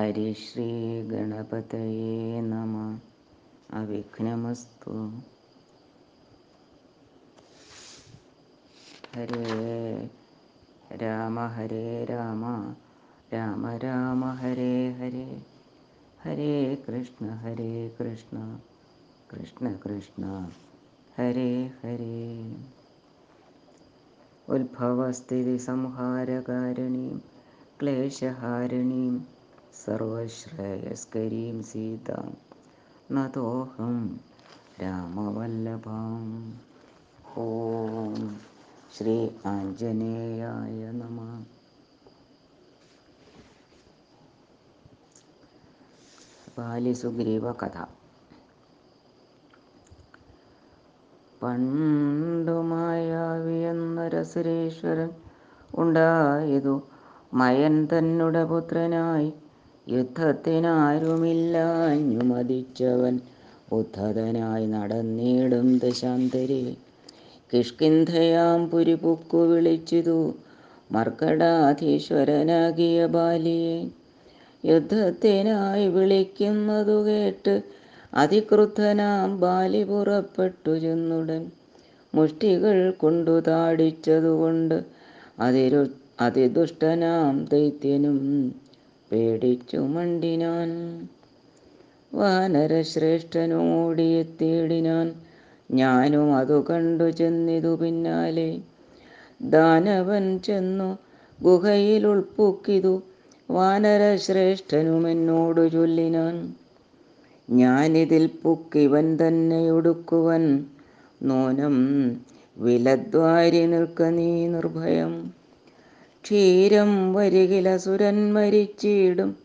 ഹരിശ്രീ ഗണപതയേ നമ അവിഘ്നമസ്തു ഹരേ രാമ ഹരേ രാമ രാമ രാമ ഹരേ ഹരേ ഹരേ കൃഷ്ണ ഹരേ കൃഷ്ണ കൃഷ്ണ കൃഷ്ണ ഹരേ ഹരേ ഉത്ഭവസ്ഥിതി സംഹാരകാരിണീം ക്ലേശഹാരിണീം സർവശ്രേയസ്കരീം സീതാം നതോഹം രാമവല്ലഭാം. ഓം ശ്രീ ആഞ്ജനേയായ നമ. ബാലിസുഗ്രീവ കഥ പണ്ടുമായാവി എന്നൊരസുരേശ്വരൻ ഉണ്ടായതു മയൻ തന്നുടെ പുത്രനായി യുദ്ധത്തിനാരുമില്ലാഞ്ഞു മതിച്ചവൻ ഉദ്ധതനായി നടന്നിടും ദശാന്തരി. കിഷ്കിന്ധയാം പുരിപുക്കു വിളിച്ചിതു മർക്കടാധീശ്വരനാകിയ ബാലിയെ. യുദ്ധത്തിനായി വിളിക്കുന്നതു കേട്ട് അതിക്രുദ്ധനാം ബാലി പുറപ്പെട്ടു ചെന്നുടൻ. മുഷ്ടികൾ കൊണ്ടു താടിച്ചതുകൊണ്ട് അതിരു അതിദുഷ്ടനാം ദൈത്യനും പേടിച്ചു മണ്ടിനാൻ. വാനരശ്രേഷ്ഠനോടിയെത്തിയിടിനാൻ ഞാനും അതു കണ്ടു ചെന്നിതു പിന്നാലെ. ദാനവൻ ചെന്നു ഗുഹയിൽ ഉൾപ്പൊക്കിതു വാനരശ്രേഷ്ഠനും എന്നോടു ചൊല്ലിനാൻ. ഞാനിതിൽ പൊക്കിവൻ തന്നെ ഒടുക്കുവൻ. നോനം വിലദ്വാരി നിൽക്ക നീ നിർഭയം. ക്ഷീരം വരികിൽ അസുരൻ മരിച്ചിടും.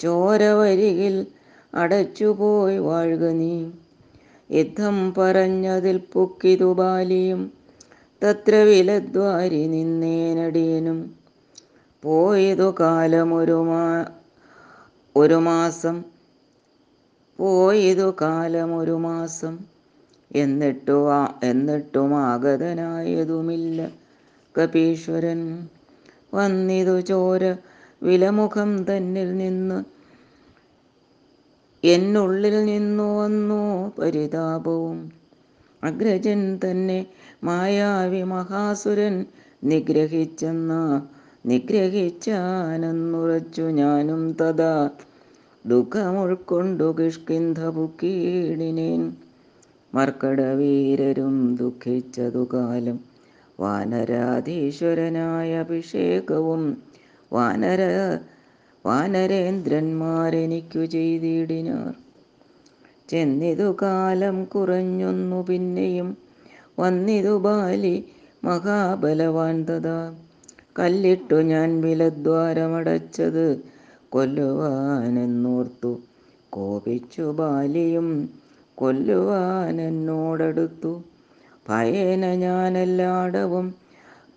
ചോര വരികിൽ അടച്ചുപോയി വാഴുക നീ. യുദ്ധം പറഞ്ഞതിൽ പൊക്കിതു ബാലിയും തത്ര വിലദ്വാരി നിന്നേനടിയനും. പോയതു കാലമൊരു മാ ഒരു മാസം. പോയതു കാലമൊരു മാസം. എന്നിട്ടു എന്നിട്ടും ആഗതനായതുമില്ല കപീശ്വരൻ. വന്നിതു ചോര വിലമുഖം തന്നിൽ നിന്ന്. എന്നുള്ളിൽ നിന്നു വന്നു പരിതാപവും. അഗ്രജൻ തന്നെ മായാവി മഹാസുരൻ നിഗ്രഹിച്ചെന്ന നിഗ്രഹിച്ചാനെന്നുറച്ചു ഞാനും തഥാ ദുഃഖമുൾക്കൊണ്ടു കിഷ്കിന്ധ പുക്കീടിനേൻ മർക്കടവീരരും ദുഃഖിച്ചതു കാലം വാനരാധീശ്വരനായ അഭിഷേകവും വാനര വാനരേന്ദ്രന്മാരെനിക്കു ചെയ്തിടിനാർ. ചെന്നിതു കാലം കുറഞ്ഞൊന്നു പിന്നെയും വന്നിതു ബാലി മഹാബലവാൻ തഥാ കല്ലിട്ടു ഞാൻ വിലദ്വാരമടച്ചത് കൊല്ലുവാനെന്നോർത്തു. കോപിച്ചു ബാലിയും കൊല്ലുവാനെന്നോടടുത്തു. ഭയേന ഞാനെല്ലാടവും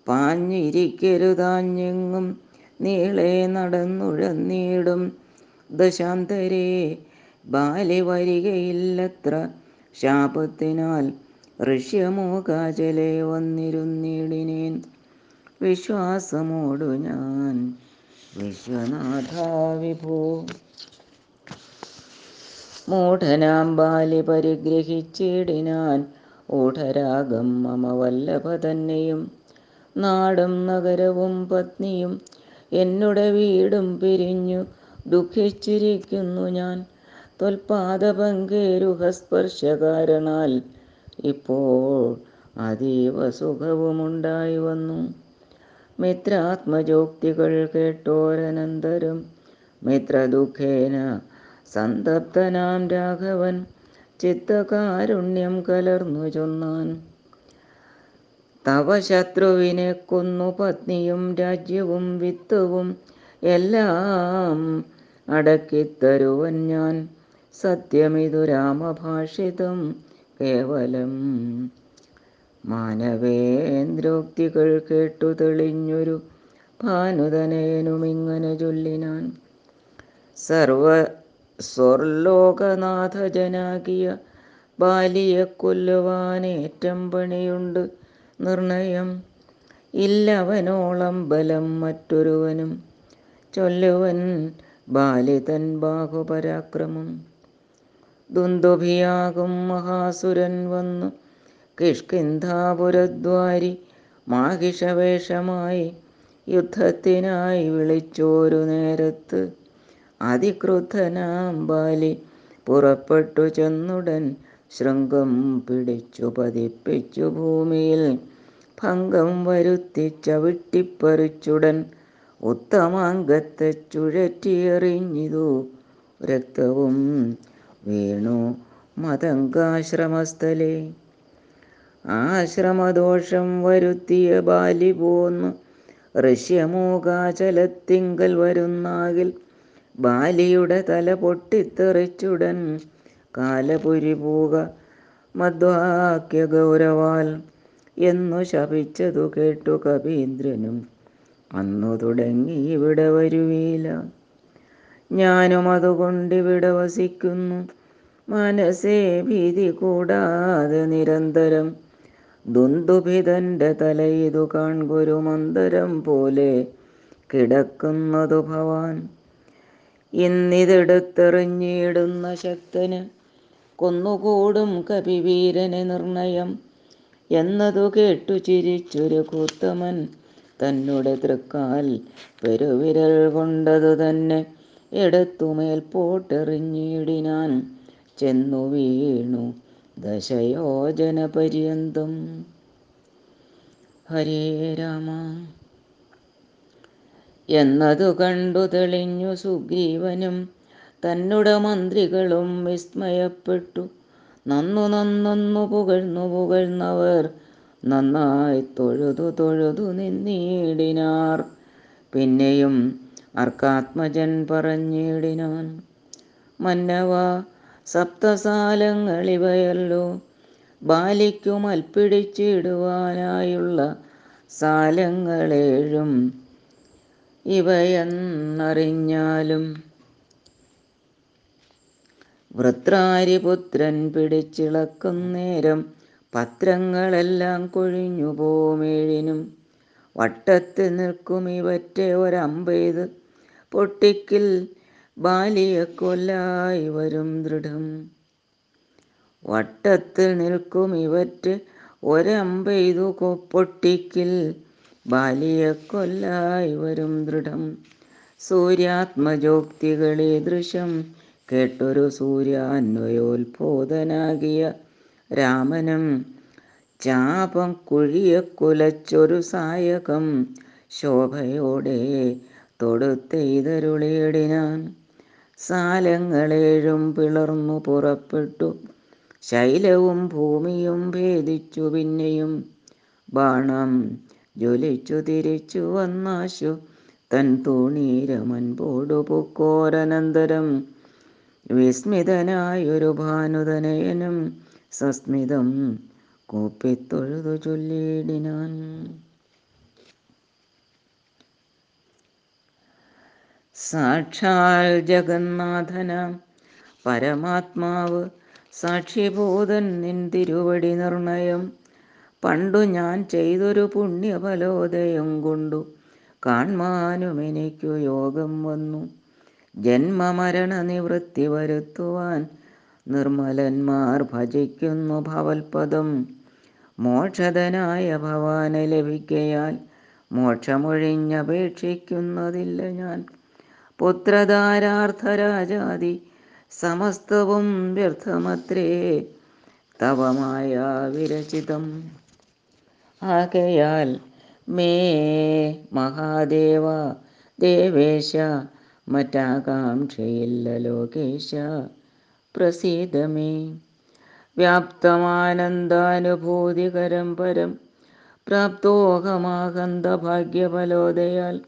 പാഞ്ഞിരിക്കരുതാഞ്ഞെങ്ങും നീളെ നടന്നുഴന്നീടും. ദശാന്തരേ ബാലി വരികയില്ലത്ര ശാപത്തിനാൽ ഋഷ്യമോകാചലേ വന്നിരുന്നിടിനേൻ. വിശ്വാസമോടു ഞാൻ വിശ്വനാഥ വിഭൂ മൂഢനാം ബാലി പരിഗ്രഹിച്ചിടിനാൻ ഊഢരാഗം മമ വല്ലഭ തന്നെയും നാടും നഗരവും പത്നിയും എന്നുടെ വീടും പിരിഞ്ഞു ദുഃഖിച്ചിരിക്കുന്നു ഞാൻ. തൊൽപാദപങ്കേരുഹസ്പർശകാരണാൽ ഇപ്പോൾ അതീവ സുഖവുമുണ്ടായി വന്നു. മിത്രാത്മജോക്തികൾ കേട്ടോരനന്തരം. മിത്രദുഃഖേന സന്തപ്തനാം രാഘവൻ. ചിത്തകാരുണ്യം കലർന്നു ചൊന്നാൻ. തവ ശത്രുവിനെ കൊന്നു പത്നിയും രാജ്യവും വിത്തവും എല്ലാം അടക്കിത്തരുവൻ ഞാൻ. സത്യമിതു രാമഭാഷിതം കേവലം മാനവേന്ദ്രോക്തികൾ കേട്ടു തെളിഞ്ഞൊരു ഭാനുതനേനുമിങ്ങനെ ചൊല്ലിനാൻ. സർവ സ്വർലോകനാഥജനാകിയ ബാലിയെ കൊല്ലുവാനേറ്റം പണിയുണ്ട് നിർണയം. ഇല്ലവനോളം ബലം മറ്റൊരുവനും ചൊല്ലുവൻ ബാലി തൻ ബാഹുപരാക്രമം. ദുന്ദുഭിയാകും മഹാസുരൻ വന്നു കിഷ്കിന്ധാപുരദ്വാരി മാഹിഷവേഷമായി യുദ്ധത്തിനായി വിളിച്ചോരു നേരത്ത് അതിക്രുദ്ധനാം ബാലി പുറപ്പെട്ടു ചെന്നുടൻ ശൃംഗം പിടിച്ചു പതിപ്പിച്ചു ഭൂമിയിൽ. ഭംഗം വരുത്തി ചവിട്ടിപ്പറിച്ചുടൻ ഉത്തമാംഗത്തെ ചുഴറ്റിയെറിഞ്ഞിതു. രക്തവും വീണു മതങ്കാശ്രമസ്ഥലേ ആശ്രമദോഷം വരുത്തിയ ബാലി പോന്നു. ഋഷ്യമൂകാചലത്തിങ്കൽ വരുന്നാകിൽ ബാലിയുടെ തല പൊട്ടിത്തെറിച്ചുടൻ കാലപുരി പൂക മധ്വാക്യ ഗൗരവാൽ എന്നു ശപിച്ചതു കേട്ടു കവീന്ദ്രനും അന്നു തുടങ്ങി ഇവിടെ വരുവീല. ഞാനും അതുകൊണ്ടിവിടെ വസിക്കുന്നു. മനസ്സേ ഭീതി കൂടാതെ നിരന്തരം ദുന്ദുഭിതന്റെ തലയിതു കാൺകൊരു മന്ദരം പോലെ കിടക്കുന്നതു ഭവാൻ. ഇന്നിതെടുത്തെറിഞ്ഞിടുന്ന ശക്തന് കൊന്നുകൂടും കപിവീരനെ നിർണയം. എന്നതു കേട്ടു ചിരിച്ചൊരു കൂത്തമൻ തന്നുടെ തൃക്കാൽ പെരുവിരൽ കൊണ്ടതു തന്നെ എടുത്തുമേൽ പോട്ടെറിഞ്ഞിടിനാൻ ചെന്നു വീണു ദശയോജന പര്യന്തം ഹരേ രാമ. എന്നതു കണ്ടു തെളിഞ്ഞു സുഗ്രീവനും തന്നുടെ മന്ത്രികളും വിസ്മയപ്പെട്ടു. നന്നു നന്നൊന്നു പുകഴ്ന്നു പുകഴ്ന്നവർ നന്നായി തൊഴുതു തൊഴുതു നിന്നിടിനാർ. പിന്നെയും അർക്കാത്മജൻ പറഞ്ഞിടിനാൻ. മന്നവ സപ്തസാലങ്ങളിവയല്ലോ ബാലിക്കുമൽപ്പിടിച്ചിടുവാനായുള്ള സാലങ്ങളേഴും ഇവയെന്നറിഞ്ഞാലും വൃത്രാരിപുത്രൻ പിടിച്ചിളക്കും നേരം പത്രങ്ങളെല്ലാം കൊഴിഞ്ഞു പോമേഴിനും. വട്ടത്ത് നിൽക്കും ഇവറ്റെ ഒരമ്പെയ്ത് പൊട്ടിക്കിൽ ബാലിയെ കൊല്ലായി വരും ദൃഢം. വട്ടത്തിൽ നിൽക്കും ഇവറ്റ് ഒരമ്പെയ്തു പൊട്ടിക്കിൽ ബാലിയെ കൊല്ലായി വരും ദൃഢം. സൂര്യാത്മജോക്തികളെ ദൃശ്യം. കേട്ടൊരു സൂര്യാന്വയോത്ബോധനാകിയ രാമനും ചാപം കുഴിയെ കുലച്ചൊരു സായകം. ശോഭയോടെ തൊടുത്തെയ്തരുളിയിടിനാൻ സാലങ്ങളേഴും പിളർന്നു പുറപ്പെട്ടു. ശൈലവും ഭൂമിയും ഭേദിച്ചു പിന്നെയും. ബാണം ജ്വലിച്ചു തിരിച്ചു വന്നാശു. തൻ തൂണീരമൻപോടു പൂക്കോരനന്തരം. വിസ്മിതനായൊരു ഭാനുതനയനും സസ്മിതം കൂപ്പിത്തൊഴുതു ചൊല്ലിയിടിനാൻ. സാക്ഷാൽ ജഗന്നാഥന പരമാത്മാവ് സാക്ഷിഭൂതൻ നിൻ തിരുവടി നിർണയം. പണ്ടു ഞാൻ ചെയ്തൊരു പുണ്യഫലോദയം കൊണ്ടു കാൺമാനും എനിക്കു യോഗം വന്നു. ജന്മമരണ നിവൃത്തി വരുത്തുവാൻ നിർമ്മലന്മാർ ഭജിക്കുന്നു ഭവൽപദം. മോക്ഷതനായ ഭവാനെ ലഭിക്കയാൽ മോക്ഷമൊഴിഞ്ഞപേക്ഷിക്കുന്നതില്ല ഞാൻ. പുത്രധാരാർത്ഥരാജാതി സമസ്തവും വ്യർത്ഥമത്രേ. തവമായ വിരചിതം. ആകയാൽ മേ മഹാദേവ ദേവേശ മറ്റാകാംക്ഷയില്ല ലോകേശ. പ്രസീതമേ. വ്യാപ്തമാനന്ദാനുഭൂതികരം പരം പ്രാപ്തോഹമാകന്ത ഭാഗ്യഫലോദയാൽ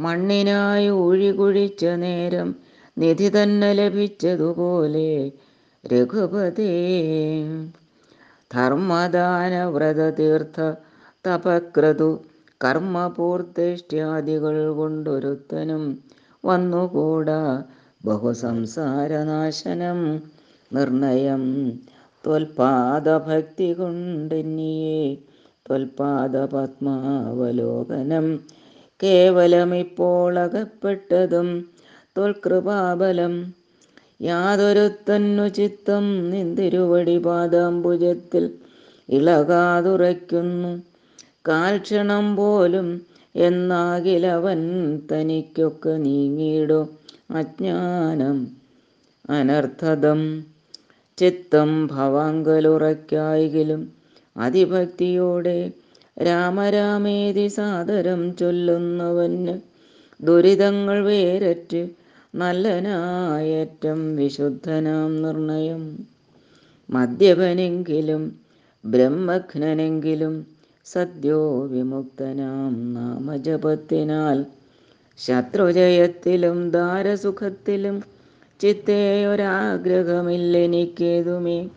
മണ്ണിനായി ഊഴികുഴിച്ച നേരം നിധി തന്നെ ലഭിച്ചതുപോലെ രഘുപതേ. ധർമ്മദാനവ്രതതീർത്ഥ തപക്രതു കർമ്മപൂർത്തേഷ്ട്യാദികൾ കൊണ്ടൊരുത്തനും വന്നുകൂടാ ബഹുസംസാരനാശനം. നിർണയം ത്വൽപാദഭക്തി കൊണ്ടെന്നിയെ ത്വൽപാദപത്മാവലോകനം. കേവലമിപ്പോൾ അകപ്പെട്ടതും തൊൽകൃപാബലം യാതൊരുത്തന്നു ചിത്തം നിന്തിരുവടി പാദാംബുജത്തിൽ ഇളകാതുറയ്ക്കുന്നു. കാൽക്ഷണം പോലും എന്നാകിലവൻ തനിക്കൊക്കെ നീങ്ങിയിടോ അജ്ഞാനം അനർത്ഥതം. ചിത്തം ഭവാങ്കലുറയ്ക്കായെങ്കിലും അതിഭക്തിയോടെ രാമരാമേതി സാദരം ചൊല്ലുന്നവന് ദുരിതങ്ങൾ വേരറ്റ് നല്ലനായേറ്റം വിശുദ്ധനാം നിർണയം. മദ്യപനെങ്കിലും ബ്രഹ്മഘ്നെങ്കിലും സദ്യോ വിമുക്തനാം നാമജപത്തിനാൽ. ശത്രുജയത്തിലും ദാരസുഖത്തിലും ചിത്തേ ഒരാഗ്രഹമില്ലെനിക്കേതുമേ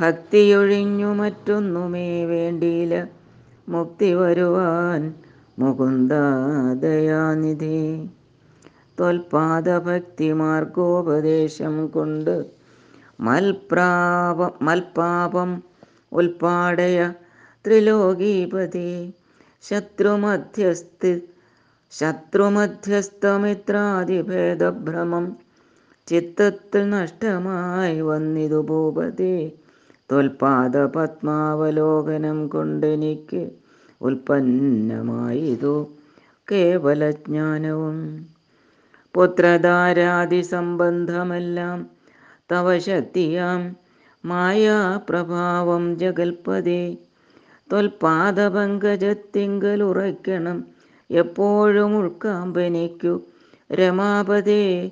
ഭക്തിയൊഴിഞ്ഞു മറ്റൊന്നുമേ വേണ്ടിയില്ല. മുക്തി വരുവാൻ മുകുന്ദാദയാനിധി. ത്വൽപാദഭക്തി മാർഗോപദേശം കൊണ്ട് മൽപ്രാപ മൽപാപം ഉൽപ്പാടയ ത്രിലോകീപതി. ശത്രുമധ്യസ്ഥ ശത്രുമധ്യസ്ഥമിത്രാതിഭേദഭ്രമം ചിത്തത്തിൽ നഷ്ടമായി വന്നിതു ഭൂപതി. ത്വൽപാദ പത്മാവലോകനം കൊണ്ടെനിക്ക് ഉൽപ്പന്നമായിതു കേവലജ്ഞാനവും പുത്രധാരാദി സംബന്ധമെല്ലാം തവ ശക്തിയാം. മായാപ്രഭാവം ജഗൽപതി തൊൽപാദപങ്കജത്തിങ്കലുറയ്ക്കണം എപ്പോഴും ഉൾക്കാമ്പനിക്കു രമാപതേ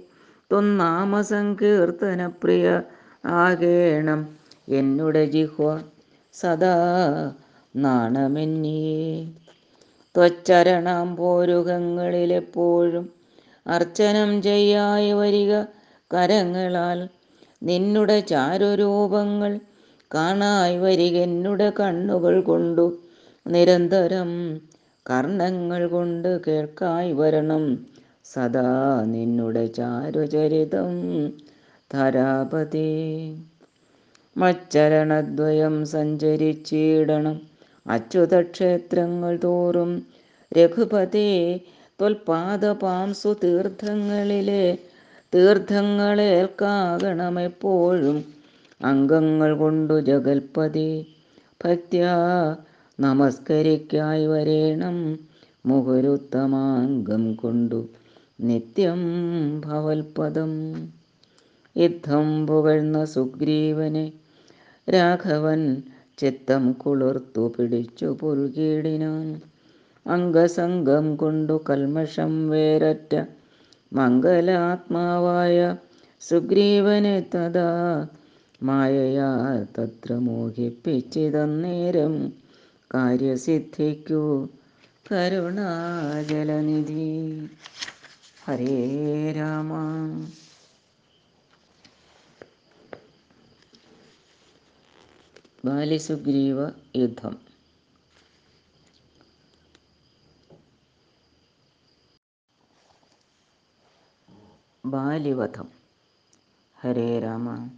ത്വന്നാമസങ്കീർത്തനപ്രിയ ആകേണം. എന്നുടെ ജിഹ്വ സദാ നാണമെന്നിയേ. ത്വച്ചരണാംപോരുഖങ്ങളിലെപ്പോഴും അർച്ചനം ചെയ്യായി വരിക കരങ്ങളാൽ. നിന്നുടെ ചാരുരൂപങ്ങൾ കാണായി വരിക എന്നുടെ കണ്ണുകൾ കൊണ്ടു നിരന്തരം കർണങ്ങൾ കൊണ്ട് കേൾക്കായി വരണം. സദാ നിന്നുടെ ചാരുചരിതം ധരാപതി. മച്ചരണദ്വയം സഞ്ചരിച്ചിടണം. അച്യുതക്ഷേത്രങ്ങൾ തോറും രഘുപതി ത്വൽപാദപാംസു തീർത്ഥങ്ങളിലെ തീർത്ഥങ്ങളേൽക്കാകണമെപ്പോഴും അംഗങ്ങൾ കൊണ്ടു ജഗൽപതി. ഭക്ത്യാ നമസ്കരിക്കായി വരേണം മുഹുരുത്തമാംഗം കൊണ്ടു നിത്യം ഭവൽപദം. യുദ്ധം പുകഴ്ന്ന സുഗ്രീവനെ രാഘവൻ ചിത്തം കുളിർത്തു പിടിച്ചു പുൽകീടിനാൻ. അംഗസംഗം കൊണ്ടു കൽമഷം വേരറ്റ മംഗലാത്മാവായ സുഗ്രീവനെ തഥാ മായയാ തത്ര മോഹിപ്പിച്ചിതന്നേരം കാര്യസിദ്ധിക്കു കരുണാജലനിധി. ഹരേ രാമ. ബാലിസുഗ്രീവ യുദ്ധം. ബാലിവധം. ഹരേ രാമ.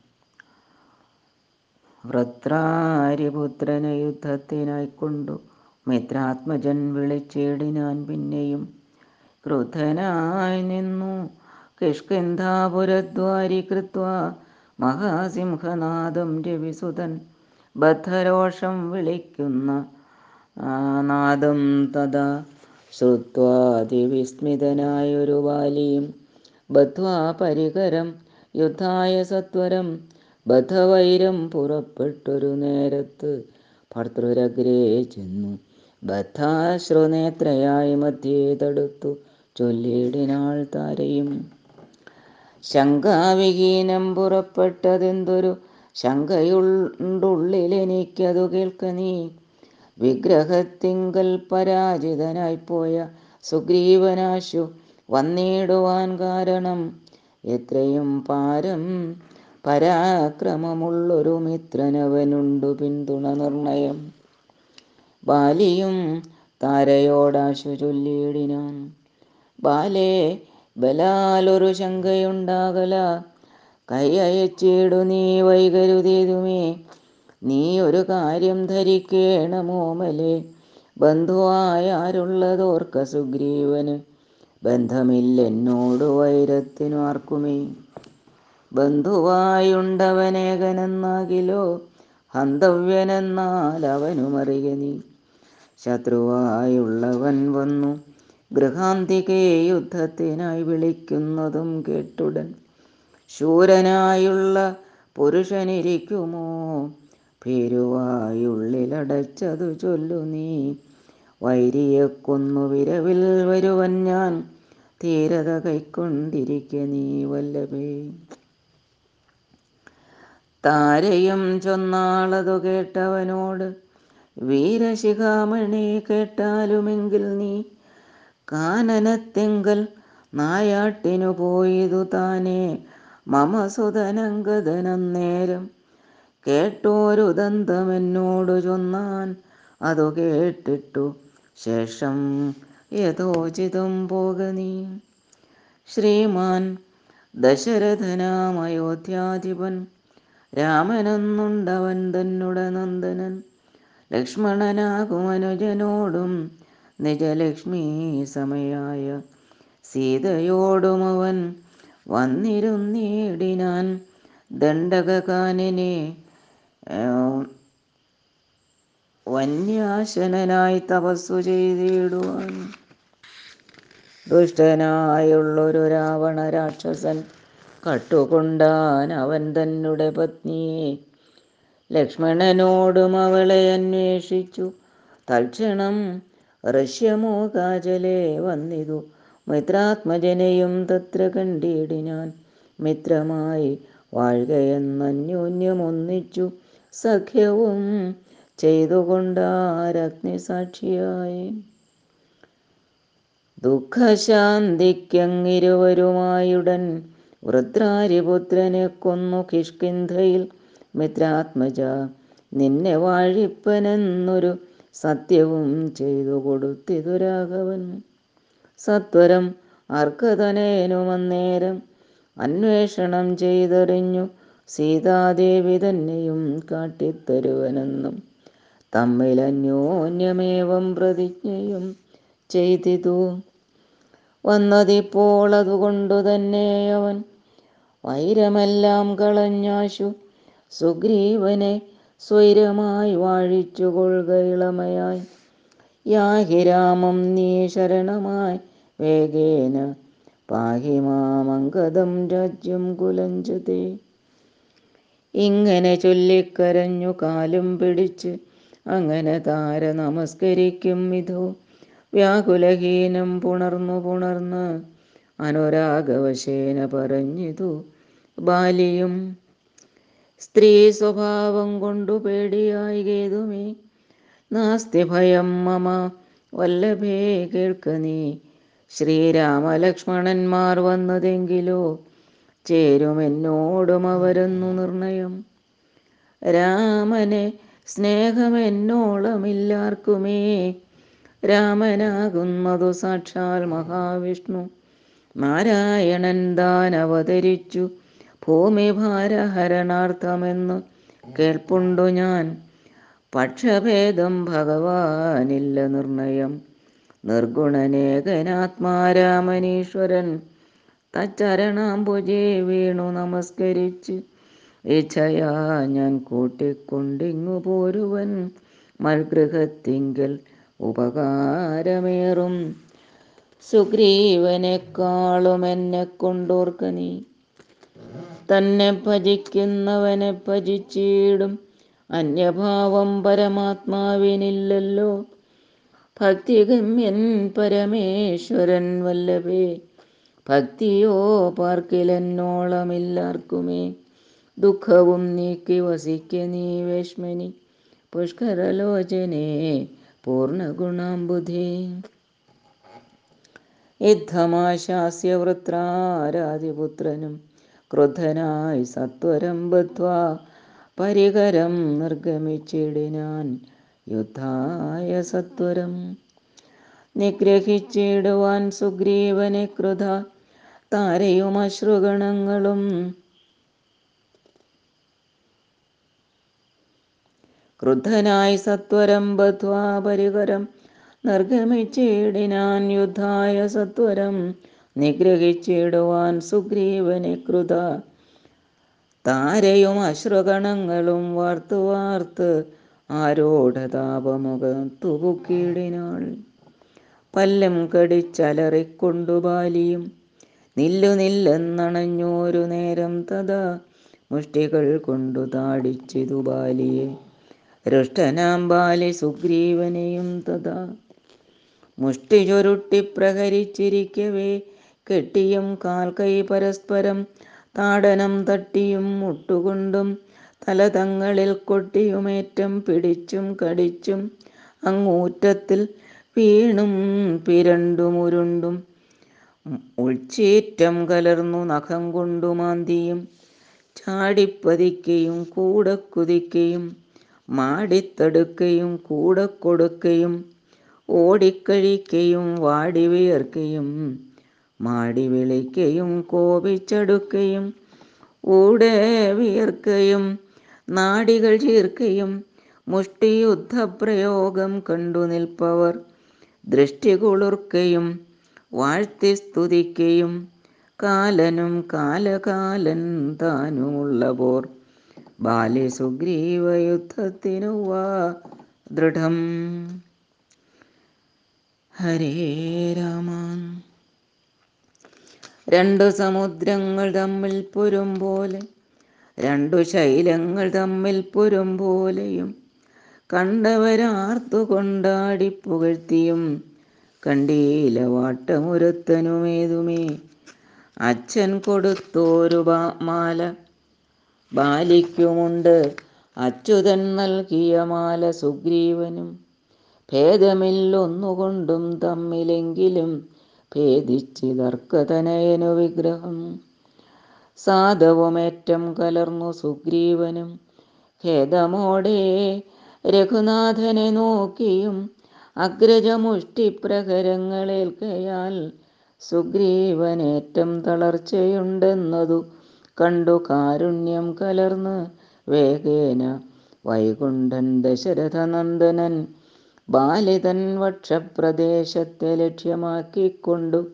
വൃത്രാരിപുത്രനെ യുദ്ധത്തിനായിക്കൊണ്ടു മിത്രാത്മജൻ വിളിച്ചിടിനാൻ പിന്നെയും ക്രുദ്ധനായി നിന്നു. കിഷ്കിന്ധാപുരദ്വാരി കൃത്വ മഹാസിംഹനാദം രവിസുതൻ ബദ്ധരോഷം വിളിക്കുന്ന നാദം തഥാ ശ്രുത്വാതിവിസ്മിതനായൊരു ബാലിയും ബദ്ധ്വാ പരികരം യുദ്ധായ സത്വരം. ബദ്ധവൈരം പുറപ്പെട്ടൊരു നേരത്ത് ഭർത്തൃരഗ്രേ ചെന്നു. ബദ്ധാശ്രുനേത്രയായി മധ്യേ തടുത്തു ചൊല്ലിയിടിനാൾ താരയും. ശങ്കാവിഹീനം പുറപ്പെട്ടതെന്തൊരു ശങ്കയുണ്ടുള്ളിലെനിക്കതു കേൾക്ക നീ. വിഗ്രഹത്തിങ്കൽ പരാജിതനായിപ്പോയ സുഗ്രീവനാശു വന്നിടുവാൻ കാരണം. എത്രയും പാരം പരാക്രമമുള്ളൊരു മിത്രനവനുണ്ടു പിന്തുണ നിർണയം. ബാലിയും താരയോടാശു ചൊല്ലിയിടിനാൻ ബാലേ ബലാലൊരു ശങ്കയുണ്ടാകല. കൈ അയച്ചിടു നീ വൈകരുതേതുമേ. നീ ഒരു കാര്യം ധരിക്കേണമോമലെ. ബന്ധുവായാരുള്ളതോർക്ക സുഗ്രീവന്. ബന്ധമില്ലെന്നോടു വൈരത്തിനു ആർക്കുമേ? ബന്ധുവായുണ്ടവനേകനെന്നാകിലോ ഹന്തവ്യനെന്നാൽ അവനുമറിയ നീ. ശത്രുവായുള്ളവൻ വന്നു. ഗൃഹാന്തികെ യുദ്ധത്തിനായി വിളിക്കുന്നതും കേട്ടുടൻ. ശൂരനായുള്ള പുരുഷനിരിക്കുമോ? ഭീരുവായുള്ളിലടച്ചതു ചൊല്ലു നീ വൈരിയെ കൊന്നു വിരവിൽ വരുവൻ ഞാൻ. തീരത കൈക്കൊണ്ടിരിക്ക നീ വല്ലവേ താരയും ചൊന്നാളതു കേട്ടവനോട് വീരശിഖാമണി കേട്ടാലുമെങ്കിൽ നീ കാനനത്തെങ്കൽ നായാട്ടിനു പോയതു താനേ. നേരം കേട്ടോരു ദന്തമെന്നോടു ചൊന്നാൻ അതു കേട്ടിട്ടു ശേഷം യഥോചിതം പോക ശ്രീമാൻ ദശരഥനാമയോധ്യാധിപൻ രാമനെന്നുണ്ടവൻ തന്നുട നന്ദനൻ. ലക്ഷ്മണനാകുമനുജനോടും നിജലക്ഷ്മി സമയായ. സീതയോടുമവൻ വന്നിരുന്നേടിനാൻ ദണ്ഡകാനനെ വന്യാശനായി തപസ്സു ചെയ്തിടുവാൻ. ദുഷ്ടനായുള്ളൊരു രാവണ രാക്ഷസൻ കട്ടുകൊണ്ടാൻ അവൻ തന്നെ പത്നിയെ. ലക്ഷ്മണനോടും അവളെ അന്വേഷിച്ചു. തൽക്ഷണം ഋഷ്യമോ കാജലേ വന്നിതു. മിത്രാത്മജനെയും തത്ര കണ്ടിടിനാൻ മിത്രമായി. വാഴുകയെന്നന്യോന്യമൊന്നിച്ചു സഖ്യവും ചെയ്തുകൊണ്ടാരഗ്നിസാക്ഷിയായി ദുഃഖശാന്തിക്കങ്ങിരുവരുമായുടൻ വൃദ്രാരിപുത്രനെ കൊന്നു കിഷ്കിന്ധയിൽ. മിത്രാത്മജ നിന്നെ വാഴിപ്പനെന്നൊരു സത്യവും ചെയ്തു കൊടുത്തിതു രാഘവൻ. സത്വരം അർക്കതനേനുമന്നേരം അന്വേഷണം ചെയ്തറിഞ്ഞു സീതാദേവി തന്നെയും കാട്ടിത്തരുവനെന്നും തമ്മിൽ അന്യോന്യമേവം പ്രതിജ്ഞയും ചെയ്തിതു. വന്നതിപ്പോൾ അതുകൊണ്ടു തന്നെ അവൻ വൈരമെല്ലാം കളഞ്ഞാശു. സുഗ്രീവനെ സ്വൈരമായി വാഴിച്ചു കൊള്ളുക ഇളമയായി. യാഹിരാമം നീ ശരണമായി വേഗേന പാഹി മാമംഗതം രാജ്യം കുലഞ്ചതേ. ഇങ്ങനെ ചൊല്ലിക്കരഞ്ഞു കാലും പിടിച്ച് അങ്ങനെ താര നമസ്കരിക്കും വിധോ വ്യാകുലഹീനം പുണർന്നു പുണർന്ന് അനുരാഗവശേന പറഞ്ഞിതു. ബാലിയും സ്ത്രീ സ്വഭാവം കൊണ്ടു പേടിയായി കേതുമേ നാസ്തി ഭയം മമ വല്ലഭേ കേൾക്ക നീ. ശ്രീരാമലക്ഷ്മണന്മാർ വന്നതെങ്കിലോ ചേരുമെന്നോടും അവരെന്നു നിർണയം. രാമനെ സ്നേഹമെന്നോളമില്ലാർക്കുമേ. രാമനാകുന്നതു സാക്ഷാൽ മഹാവിഷ്ണു. നാരായണൻ താൻ അവതരിച്ചു. ഭൂമിഭാരഹരണാർത്ഥമെന്ന് കേൾപ്പുണ്ടു ഞാൻ. പക്ഷഭേദം ഭഗവാനില്ല നിർണയം. നിർഗുണനേകനാത്മാരാമനീശ്വരൻ തച്ചരണാംബുജേ വീണു നമസ്കരിച്ച്. ഇച്ഛയാ ഞാൻ കൂട്ടിക്കൊണ്ടിങ്ങു പോരുവൻ. മൽഗൃഹത്തിങ്കൽ ഉപകാരമേറും. സുഗ്രീവനെക്കാളും എന്നെ കൊണ്ടോർക്ക നീ. തന്നെ ഭജിക്കുന്നവനെ ഭജിച്ചിടും. അന്യഭാവം പരമാത്മാവിനില്ലല്ലോ. ഭക്തിഗമ്യൻ പരമേശ്വരൻ വല്ലവേ ഭക്തിയോ പാർക്കിലെന്നോളമില്ലാർക്കുമേ. ദുഃഖവും നീക്കി വസിക്ക നീ വേഷ്മനി. പുഷ്കരലോചനേ പൂർണഗുണാംബുധേ യുദ്ധമാശാസ്യ വൃത്രാരാധിപുത്രനും ക്രുദ്ധനായി സത്വരം ബദ്ധ്വാ. പരികരം നിർഗമിച്ചിടിനാൻ യുദ്ധായ സത്വരം. നിഗ്രഹിച്ചിടുവാൻ സുഗ്രീവനെ ക്രുധ താരയും അശ്രുഗണങ്ങളും ക്രുദ്ധനായി സത്വരം ബദ്ധ്വാ പരികരം നിർഗമിച്ചിടിനാൻ യുദ്ധായ സത്വരം. നിഗ്രഹിച്ചിടുവാൻ സുഗ്രീവനെ കൃത താരയും അശ്രുഗണങ്ങളും വാർത്തു വാർത്ത് ആരോടതാപമുഖം പല്ലം കടിച്ചലറിക്കൊണ്ടു ബാലിയും. നില്ലു നില്ലെന്നണഞ്ഞോരു നേരം തഥാ. മുഷ്ടികൾ കൊണ്ടു താടിച്ചിതു ബാലിയെ. രുഷ്ടനാം ബാലി സുഗ്രീവനെയും തഥാ. മുഷ്ടി ചുരുട്ടി പ്രഹരിച്ചിരിക്കവേ കെട്ടിയും കാൽ കൈ പരസ്പരം താടനം തട്ടിയും മുട്ടുകൊണ്ടും തല തങ്ങളിൽ കൊട്ടിയുമേറ്റം പിടിച്ചും കടിച്ചും അങ്ങൂറ്റത്തിൽ വീണും പിരണ്ടുമുരുണ്ടും ഉൾച്ചേറ്റം കലർന്നു നഖം കൊണ്ടുമാന്തിയും ചാടിപ്പതിക്കയും കൂടെ കുതിക്കയും മാടിത്തടുക്കയും കൂടെ കൊടുക്കയും ഓടിക്കഴിക്കയും വാടി വിയർക്കയും മാടി വിളിക്കയും കോപിച്ചടുക്കയും ഊടെ വിയർക്കയും നാടികൾ ചീർക്കയും മുഷ്ടിയുദ്ധപ്രയോഗം കണ്ടു നിൽപ്പവർ ദൃഷ്ടി കുളിർക്കയും വാഴ്ത്തി സ്തുതിക്കയും കാലനും കാലകാലൻ താനുമുള്ള ബാലി സുഗ്രീവ യുദ്ധത്തിനു വാ ദൃഢം. ഹരേ രാമ. രണ്ടു സമുദ്രങ്ങൾ തമ്മിൽ പുരും പോലെ രണ്ടു ശൈലങ്ങൾ തമ്മിൽ പുരും പോലെയും കണ്ടവരാർത്തു കൊണ്ടാടി പുകഴ്ത്തിയും കണ്ടീല വാട്ടമൊരുത്തനുമേതുമേ അച്ഛൻ കൊടുത്തോരു മാല ബാലിക്കുമുണ്ട്. അച്യുതൻ നൽകിയ മാല സുഗ്രീവനും ഭേദമില്ലൊന്നുകൊണ്ടും തമ്മിലെങ്കിലും ഭേദിച്ചിതർക്കതനയനു വിഗ്രഹം. സാധവുമേറ്റം കലർന്നു സുഗ്രീവനും ഖേദമോടെ രഘുനാഥനെ നോക്കിയും അഗ്രജമുഷ്ടിപ്രകരങ്ങളേൽക്കയാൽ സുഗ്രീവനേറ്റം തളർച്ചയുണ്ടെന്നതു കണ്ടു കാരുണ്യം കലർന്ന് വേഗേന വൈകുണ്ഠൻ ദശരഥ നന്ദനൻ ബാലിതൻ വക്ഷപ്രദേശത്തെ ലക്ഷ്യമാക്കിക്കൊണ്ടു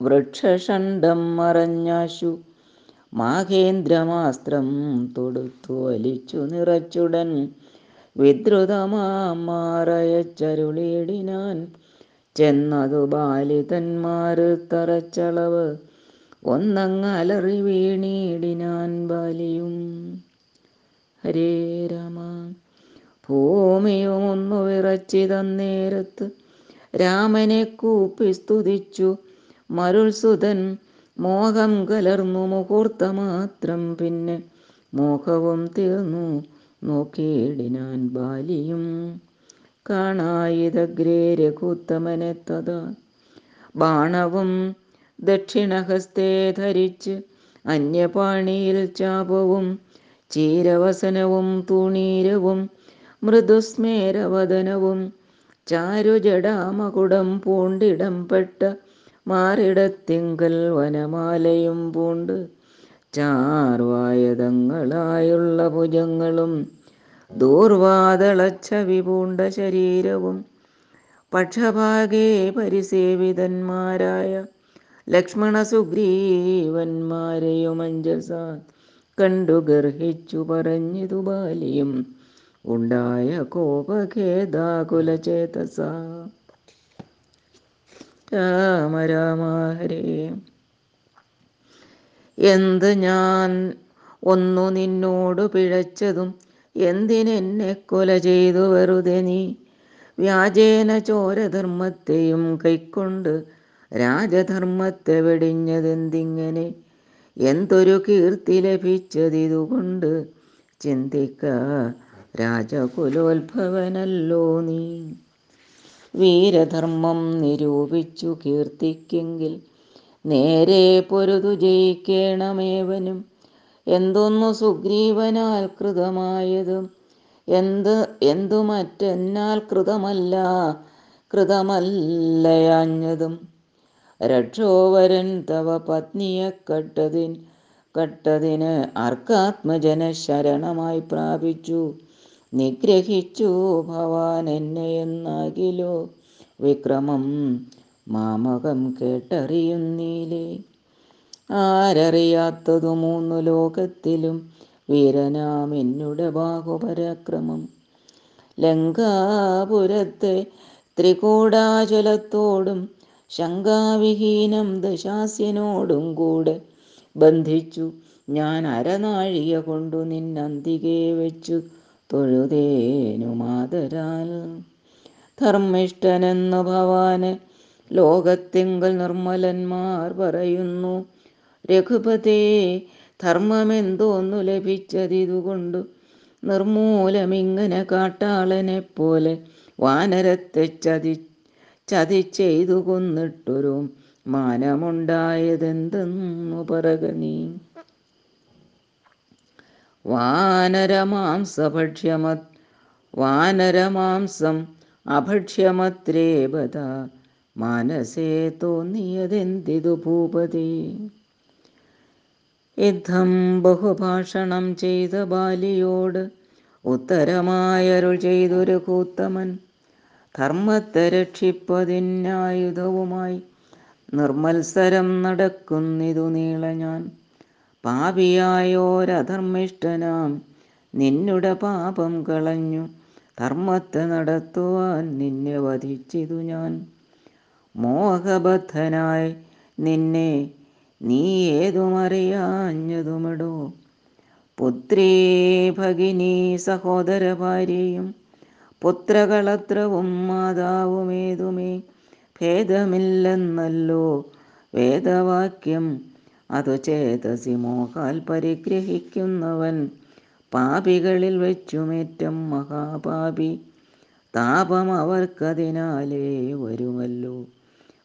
വൃക്ഷഷണ്ഡം മറഞ്ഞാശു. മാഹേന്ദ്രമാസ്ത്രം തൊടുത്തു വലിച്ചു നിറച്ചുടൻ വിദ്രുതമാറയച്ചരുളിയിടിനാൻ ചെന്നതു ബാലിതന്മാര് തറച്ചളവ് ഒന്നങ്ങലറി വീണിടിനാൻ ബാലിയും. ഹരേ രാമ ഭൂമിയും ഒന്നു വിറച്ചിതന്നേരത്ത് രാമനെ കൂപ്പി സ്തുതിച്ചു. മരുൾസുതൻ മോഹം കലർന്നു മുഹൂർത്തമാത്രം പിന്നെ മോഹവും തീർന്നു നോക്കിയിടിനാൻ ബാലിയും. കാണായിതഗ്രേ രഘുത്തമനെ തഥാ ബാണവും ദക്ഷിണഹസ്തേ ധരിച്ച് അന്യപാണിയിൽ ചാപവും ചീരവസനവും തുണീരവും മൃദുസ്മേരവദനവും ചാരുജടാമകുടം പൂണ്ടിടം പെട്ട മാറിടത്തിങ്കൽ വനമാലയും പൂണ്ട് ചാർവായതങ്ങളായുള്ള ഭുജങ്ങളും ദൂർവാതളച്ചവി പൂണ്ട ശരീരവും പക്ഷഭാഗേ പരിസേവിതന്മാരായ ലക്ഷ്മണ സുഗ്രീവന്മാരെയും അഞ്ജസ കണ്ടു ഗർഹിച്ചു പറഞ്ഞിതു ബാലിയും. ഉണ്ടായ കോപഖേദാകുലചേതസ രാമ രാമ ഹരേ. എന്ത് ഞാൻ ഒന്നു നിന്നോട് പിഴച്ചതും എന്തിനെന്നെ കൊല ചെയ്തു വെറുതെ നീ? വ്യാജേന ചോരധർമ്മത്തെയും കൈക്കൊണ്ട് രാജധർമ്മത്തെ വെടിഞ്ഞതെന്തിങ്ങനെ എന്തൊരു കീർത്തി ലഭിച്ചതിതുകൊണ്ട് ചിന്തിക്ക രാജകുലോത്ഭവനല്ലോ നീ. വീരധർമ്മം നിരൂപിച്ചു കീർത്തിക്കെങ്കിൽ നേരെ പൊരുതു ജയിക്കേണമേവനും. എന്തൊന്നു സുഗ്രീവനാൽ കൃതമായതും? എന്ത് എന്തു മറ്റെന്നാൽ കൃതമല്ല കൃതമല്ലയാഞ്ഞതും. രക്ഷോവരൻ തവ പത്നിയെ കട്ടതിൻ കട്ടതിന് അർക്കാത്മജന ശരണമായി പ്രാപിച്ചു. നിഗ്രഹിച്ചു ഭവാൻ എന്നെ എന്നാകിലോ? വിക്രമം മാമകം കേട്ടറിയുന്നീലേ? ആരറിയാത്തതു മൂന്നു ലോകത്തിലും വീരനാം എന്നുടെ ബാഹുപരാക്രമം ലങ്കാപുരത്തെ ത്രികൂടാചലത്തോടും ശങ്കാവിഹീനം ദശാസ്യനോടും കൂടെ ബന്ധിച്ചു. ഞാൻ അരനാഴിക കൊണ്ടു നിന്നന്തികെ വെച്ചു. തൊഴുതേനു മാതരാൽ. ധർമ്മിഷ്ഠനെന്നു ഭവാന് ലോകത്തിങ്കൽ നിർമ്മലന്മാർ പറയുന്നു രഘുപതേ ധർമ്മമെന്തോന്നു ലഭിച്ചതിതുകൊണ്ടു നിർമൂലമിങ്ങനെ കാട്ടാളനെ പോലെ വാനരത്തെ ചതി ചതിച്ചെയ്തു കൊന്നിട്ടൊരു മാനമുണ്ടായതെന്തെന്നു പറക നീ. വാനരമാംസഭക്ഷ്യമ വാനരമാംസം അഭക്ഷ്യമത്രേ ബത മാനസേ തോന്നിയതെന്തിതു ഭൂപതി. യുദ്ധം ബഹുഭാഷണം ചെയ്ത ബാലിയോട് ഉത്തരമായരുൾ ചെയ്തൊരു കൂത്തമൻ ധർമ്മത്തെ രക്ഷിപ്പതിനായുധവുമായി നിർമ്മത്സരം നടക്കുന്നിതു നീള ഞാൻ. പാപിയായോരധർമ്മിഷ്ടനാം നിന്നുടെ പാപം കളഞ്ഞു. ധർമ്മത്തെ നടത്തുവാൻ നിന്നെ വധിച്ചിതു ഞാൻ. മോഹബദ്ധനായി നിന്നെ നീ ഏതുമറിയാഞ്ഞതുമിടോ. പുത്രീ ഭഗിനി സഹോദര ഭാര്യയും പുത്രകളത്രവും മാതാവുമേതുമേ. ഭേദമില്ലെന്നല്ലോ വേദവാക്യം. അതു ചേതസി മോഹാൽ പരിഗ്രഹിക്കുന്നവൻ. പാപികളിൽ വെച്ചുമേറ്റം മഹാപാപി. താപം അവർക്കതിനാലേ വരുമല്ലോ.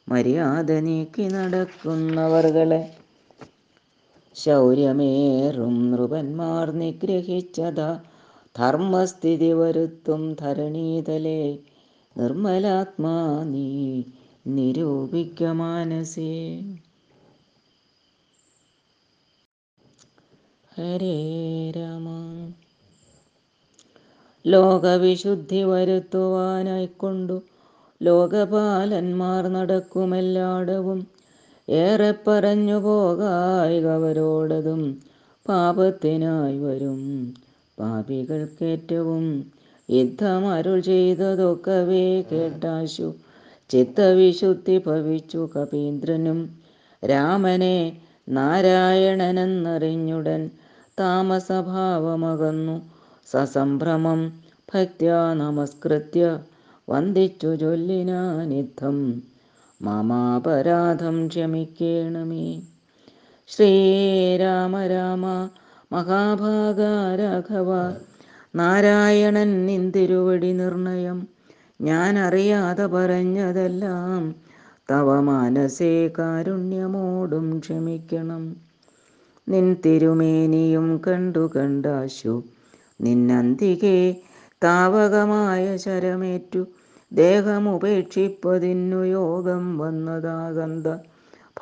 മര്യാദ നീക്കി നടക്കുന്നവർകളെ. ശൗര്യമേറും നൃപന്മാർ നിഗ്രഹിച്ചത. ധർമ്മസ്ഥിതി വരുത്തും ധരണീതലേ. നിർമ്മലാത്മാ നീ നിരൂപിക്ക മാനസേ. ഹരേ രാമ. ലോകവിശുദ്ധി വരുത്തുവാനായിക്കൊണ്ടു ലോകപാലന്മാർ നടക്കുമെല്ലാടവും ഏറെ പറഞ്ഞു പോകായികവരോടതും പാപത്തിനായി വരും. പാപികൾക്കേറ്റവും യുദ്ധം അരുൾ ചെയ്തതൊക്കവേ കേട്ടാശു. ചിത്തവിശുദ്ധി ഭവിച്ചു കപീന്ദ്രനും രാമനെ നാരായണനെന്നറിഞ്ഞുടൻ താമസഭാവമകന്നു. സസംഭ്രമം ഭക്ത്യാ നമസ്കൃത്യ വന്ദിച്ചു ചൊല്ലിനാനിദ്ധം മാമാപരാധം ക്ഷമിക്കേണമേ. ശ്രീരാമ രാമ മഹാഭാഗ രാഘവ നാരായണൻ നിന്തിരുവടി നിർണയം. ഞാൻ അറിയാതെ പറഞ്ഞതെല്ലാം തവ മാനസേ കാരുണ്യമോടും ക്ഷമിക്കണം. നിൻ തിരുമേനിയും കണ്ടു കണ്ടാശു. നിന്നന്തികെ താവകമായ ശരമേറ്റു. ദേഹമുപേക്ഷിപ്പതിന്നു യോഗം വന്നതാകന്ത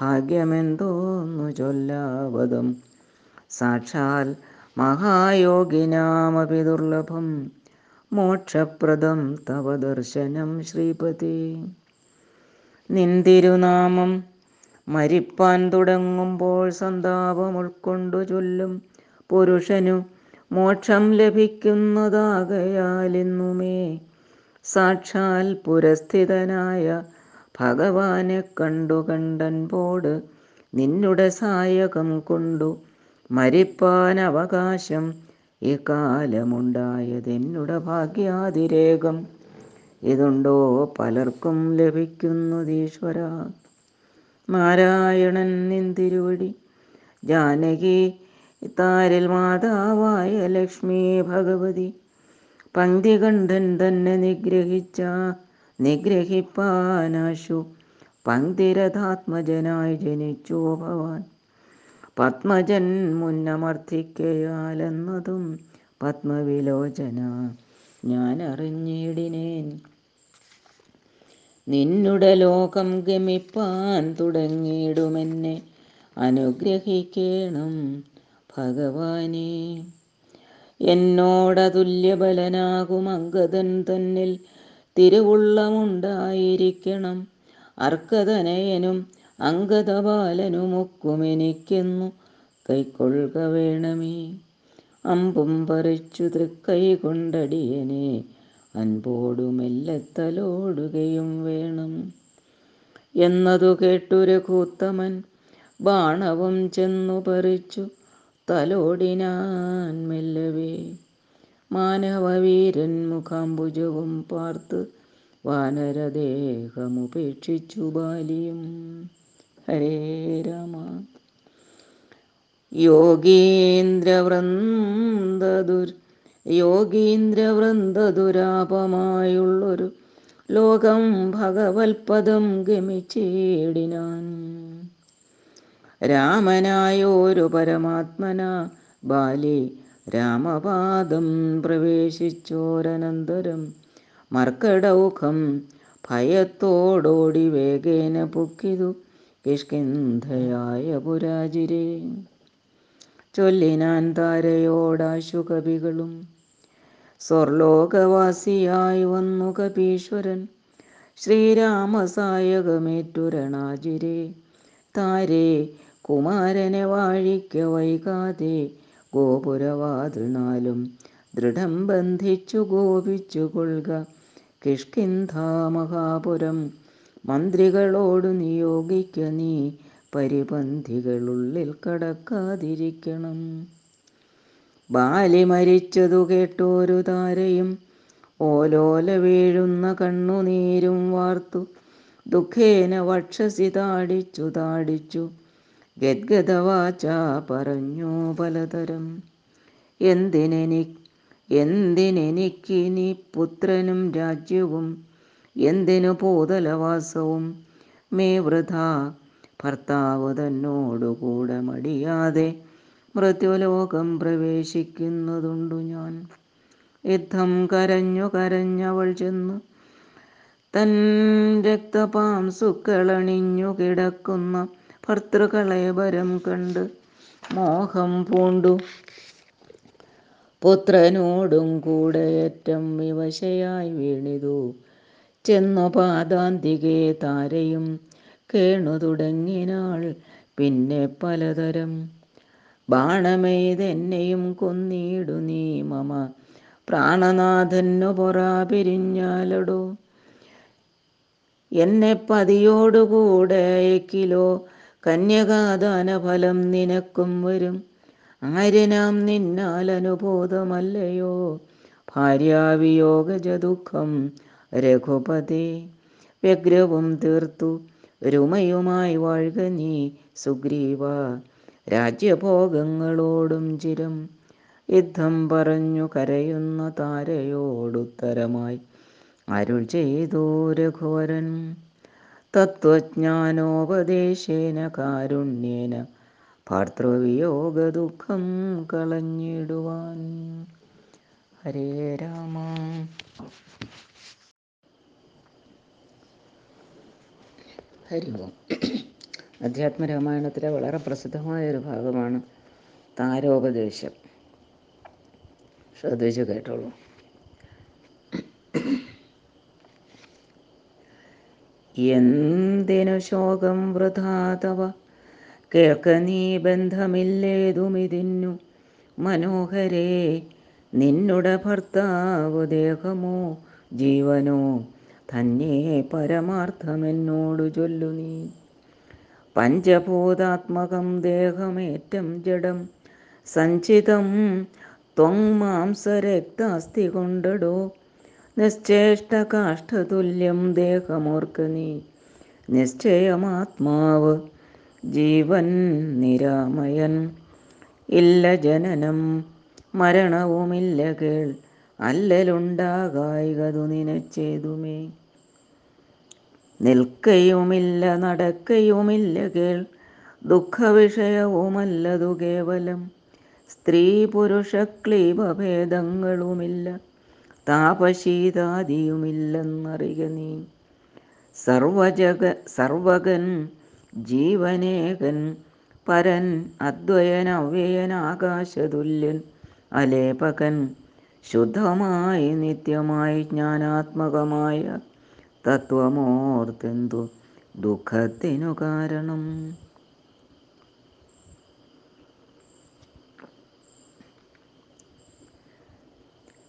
ഭാഗ്യമെന്തോന്നു ചൊല്ലാവതം. സാക്ഷാൽ മഹായോഗിനാമപി ദുർലഭം. മോക്ഷപ്രദം തവ ദർശനം ശ്രീപതി. നിന്തിരുനാമം മരിപ്പാൻ തുടങ്ങുമ്പോൾ സന്താപം ഉൾക്കൊണ്ടു ചൊല്ലും. പുരുഷനു മോക്ഷം ലഭിക്കുന്നതാകയാലിന്നുമേ. സാക്ഷാൽ പുരസ്ഥിതനായ ഭഗവാനെ കണ്ടു കണ്ടൻപോട് നിന്നുടെ സായകം കൊണ്ടു മരിപ്പാൻ അവകാശം ഇക്കാലമുണ്ടായതെന്നുടെ ഭാഗ്യാതിരേകം. ഇതുണ്ടോ പലർക്കും ലഭിക്കുന്നതീശ്വര. നാരായണൻ നിന്തിരുവടി ജാനകി താരിൽ മാതാവായ ലക്ഷ്മി ഭഗവതി. പങ്ക്തികണ്ഠൻ തന്നെ നിഗ്രഹിച്ച നിഗ്രഹിപ്പാനാശു. പങ്ക്തിരഥാത്മജനായി ജനിച്ചു ഭവാൻ. പത്മജൻ മുന്നമർത്ഥിക്കയാലെന്നതും പത്മവിലോചന ഞാൻ അറിഞ്ഞിടിനേൻ നിന്നുടെ ലോകം ഗമിപ്പാൻ തുടങ്ങിയിടുമെന്നെ അനുഗ്രഹിക്കണം ഭഗവാനെ. എന്നോടതുല്യബലനാകും അങ്കദൻ തന്നിൽ തിരുവുള്ളമുണ്ടായിരിക്കണം അർക്കതനയനും അങ്കദബാലനുമൊക്കുമെനിക്കെന്നു കൈക്കൊള്ളുക വേണമേ. അമ്പും പറിച്ചു തൃക്കൈ കൊണ്ടടിയനെ അൻപോടുമെല്ലത്തലോടുകയും വേണം. എന്നതു കേട്ടൊരു കൂത്തമൻ ബാണവും ചെന്നു പറിച്ചു തലോടിനാൻ മെല്ലവേ. മാനവവീരൻ മുഖാംബുജവും പാർത്ത് വാനരദേഹമുപേക്ഷിച്ചു ബാലിയും. ഹരേ രാമ യോഗീന്ദ്രവൃന്ദു യോഗീന്ദ്രവൃന്ദുരാപമായുള്ളൊരു ലോകം ഭഗവത്പദം ഗമിച്ചേടിനാൻ. രാമനായോരു പരമാത്മന ബാലി രാമപാദം പ്രവേശിച്ചോരനന്തരം മർക്കടൗഖം ഭയത്തോടോടി വേഗേന പൊക്കിതു. കിഷ്കിന്ധയായ പുരാജിരെ. ചൊല്ലിനാൻ താരയോടാശു കവികളും സ്വർലോകവാസിയായി വന്നു കപീശ്വരൻ. ശ്രീരാമസായകമേറ്റുരണാജിരെ. താരേ കുമാരനെ വാഴിക്ക വൈകാതെ ഗോപുരവാതിനാലും ദൃഢം ബന്ധിച്ചു ഗോപിച്ചു കൊള്ളുക കിഷ്കിന്ധാമഹാപുരം മന്ത്രികളോടു നിയോഗിക്ക നീ പരിപന്ധികളുള്ളിൽ കടക്കാതിരിക്കണം. ബാലി മരിച്ചതു കേട്ടോരു താരയും ഓലോല വീഴുന്ന കണ്ണുനീരും വാർത്തു. ദുഃഖേന വക്ഷസി താടിച്ചു താടിച്ചു. ഗദ്ഗതവാച പറഞ്ഞു പലതരം. എന്തിനെനി എന്തിനെനിക്കിനി പുത്രനും രാജ്യവും എന്തിനു പൂതലവാസവും? മേ വൃഥ ഭർത്താവ് തന്നോടുകൂടെ മടിയാതെ മൃത്യുലോകം പ്രവേശിക്കുന്നതുണ്ടു ഞാൻ. യുദ്ധം കരഞ്ഞു കരഞ്ഞവൾ ചെന്നു. തൻ രക്തപാംസുക്കളണിഞ്ഞു കിടക്കുന്ന ഭർത്തൃകളേബരം കണ്ട് മോഹം പൂണ്ടു. പുത്രനോടും കൂടെ ഏറ്റം വിവശയായി വീണിതു. ചെന്നു പാതാന്തികേ താരയും കേണു തുടങ്ങിനാൾ പിന്നെ പലതരം. ബാണമെയ്തെന്നെയും കൊന്നിടു നീ മമ. പ്രാണനാഥന്നു പൊറാ പിരിഞ്ഞാലടോ. എന്നെ പതിയോടുകൂടെ അയക്കിലോ കന്യകാദാന ഫലം നിനക്കും വരും. ആര്യനാം നിന്നാൽ അനുബോധമല്ലയോ. ഭാര്യാവിയോഗജ ദുഃഖം രഘുപതി. വ്യഗ്രവും തീർത്തു രുമയുമായി വാഴുക നീ സുഗ്രീവ. രാജ്യഭോഗങ്ങളോടും ചിരം യുദ്ധം പറഞ്ഞു കരയുന്ന താരയോടുത്തരമായി അരുൾ ചെയ്തു രഘുവരൻ. തത്വജ്ഞാനോപദേശേന കാരുണ്യേന ഭർത്തൃവിയോഗ ദുഃഖം കളഞ്ഞിടുവാൻ. ഹരേ രാമ. ഹരി ഓം അധ്യാത്മരാമായണത്തിലെ വളരെ പ്രസിദ്ധമായ ഒരു ഭാഗമാണ് താരോപദേശം. ശ്രദ്ധിച്ചു കേട്ടോളൂ. എന്തിനു ശോകം വൃഥാതവ? കേൾക്ക നീ ബന്ധമില്ലേതുമിതിന്നു. മനോഹരേ നിന്നുടെ ഭർത്താവ് ദേഹമോ ജീവനോ തന്നെ പരമാർത്ഥമെന്നോടു ചൊല്ലു നീ. പഞ്ചഭൂതാത്മകം ദേഹമേറ്റം ജഡം സഞ്ചിതം ത്വങ്മാംസരക്താസ്തി കൊണ്ടടോ. നിശ്ചേഷ്ടകാഷ്ഠതുല്യം ദേഹമോർക്ക നീ. നിശ്ചയമാത്മാവ് ജീവൻ നിരാമയൻ. ഇല്ല ജനനം മരണവുമില്ല കേൾ. അല്ലലുണ്ടാകായികതു നിനച്ചേതുമേ. നിൽക്കയുമില്ല നടക്കയുമില്ല കേൾ. ദുഃഖവിഷയവുമല്ലതു കേവലം. സ്ത്രീ പുരുഷ ക്ലീപഭേദങ്ങളുമില്ല താപശീതാദിയുമില്ലെന്നറിക നീ. സർവജഗ സർവകൻ ജീവനേകൻ പരൻ അദ്വയൻ ആകാശതുല്യൻ അലേപകൻ ശുദ്ധമായി നിത്യമായി ജ്ഞാനാത്മകമായ തത്വമോർത്തെന്തു ദുഃഖത്തിനു കാരണം.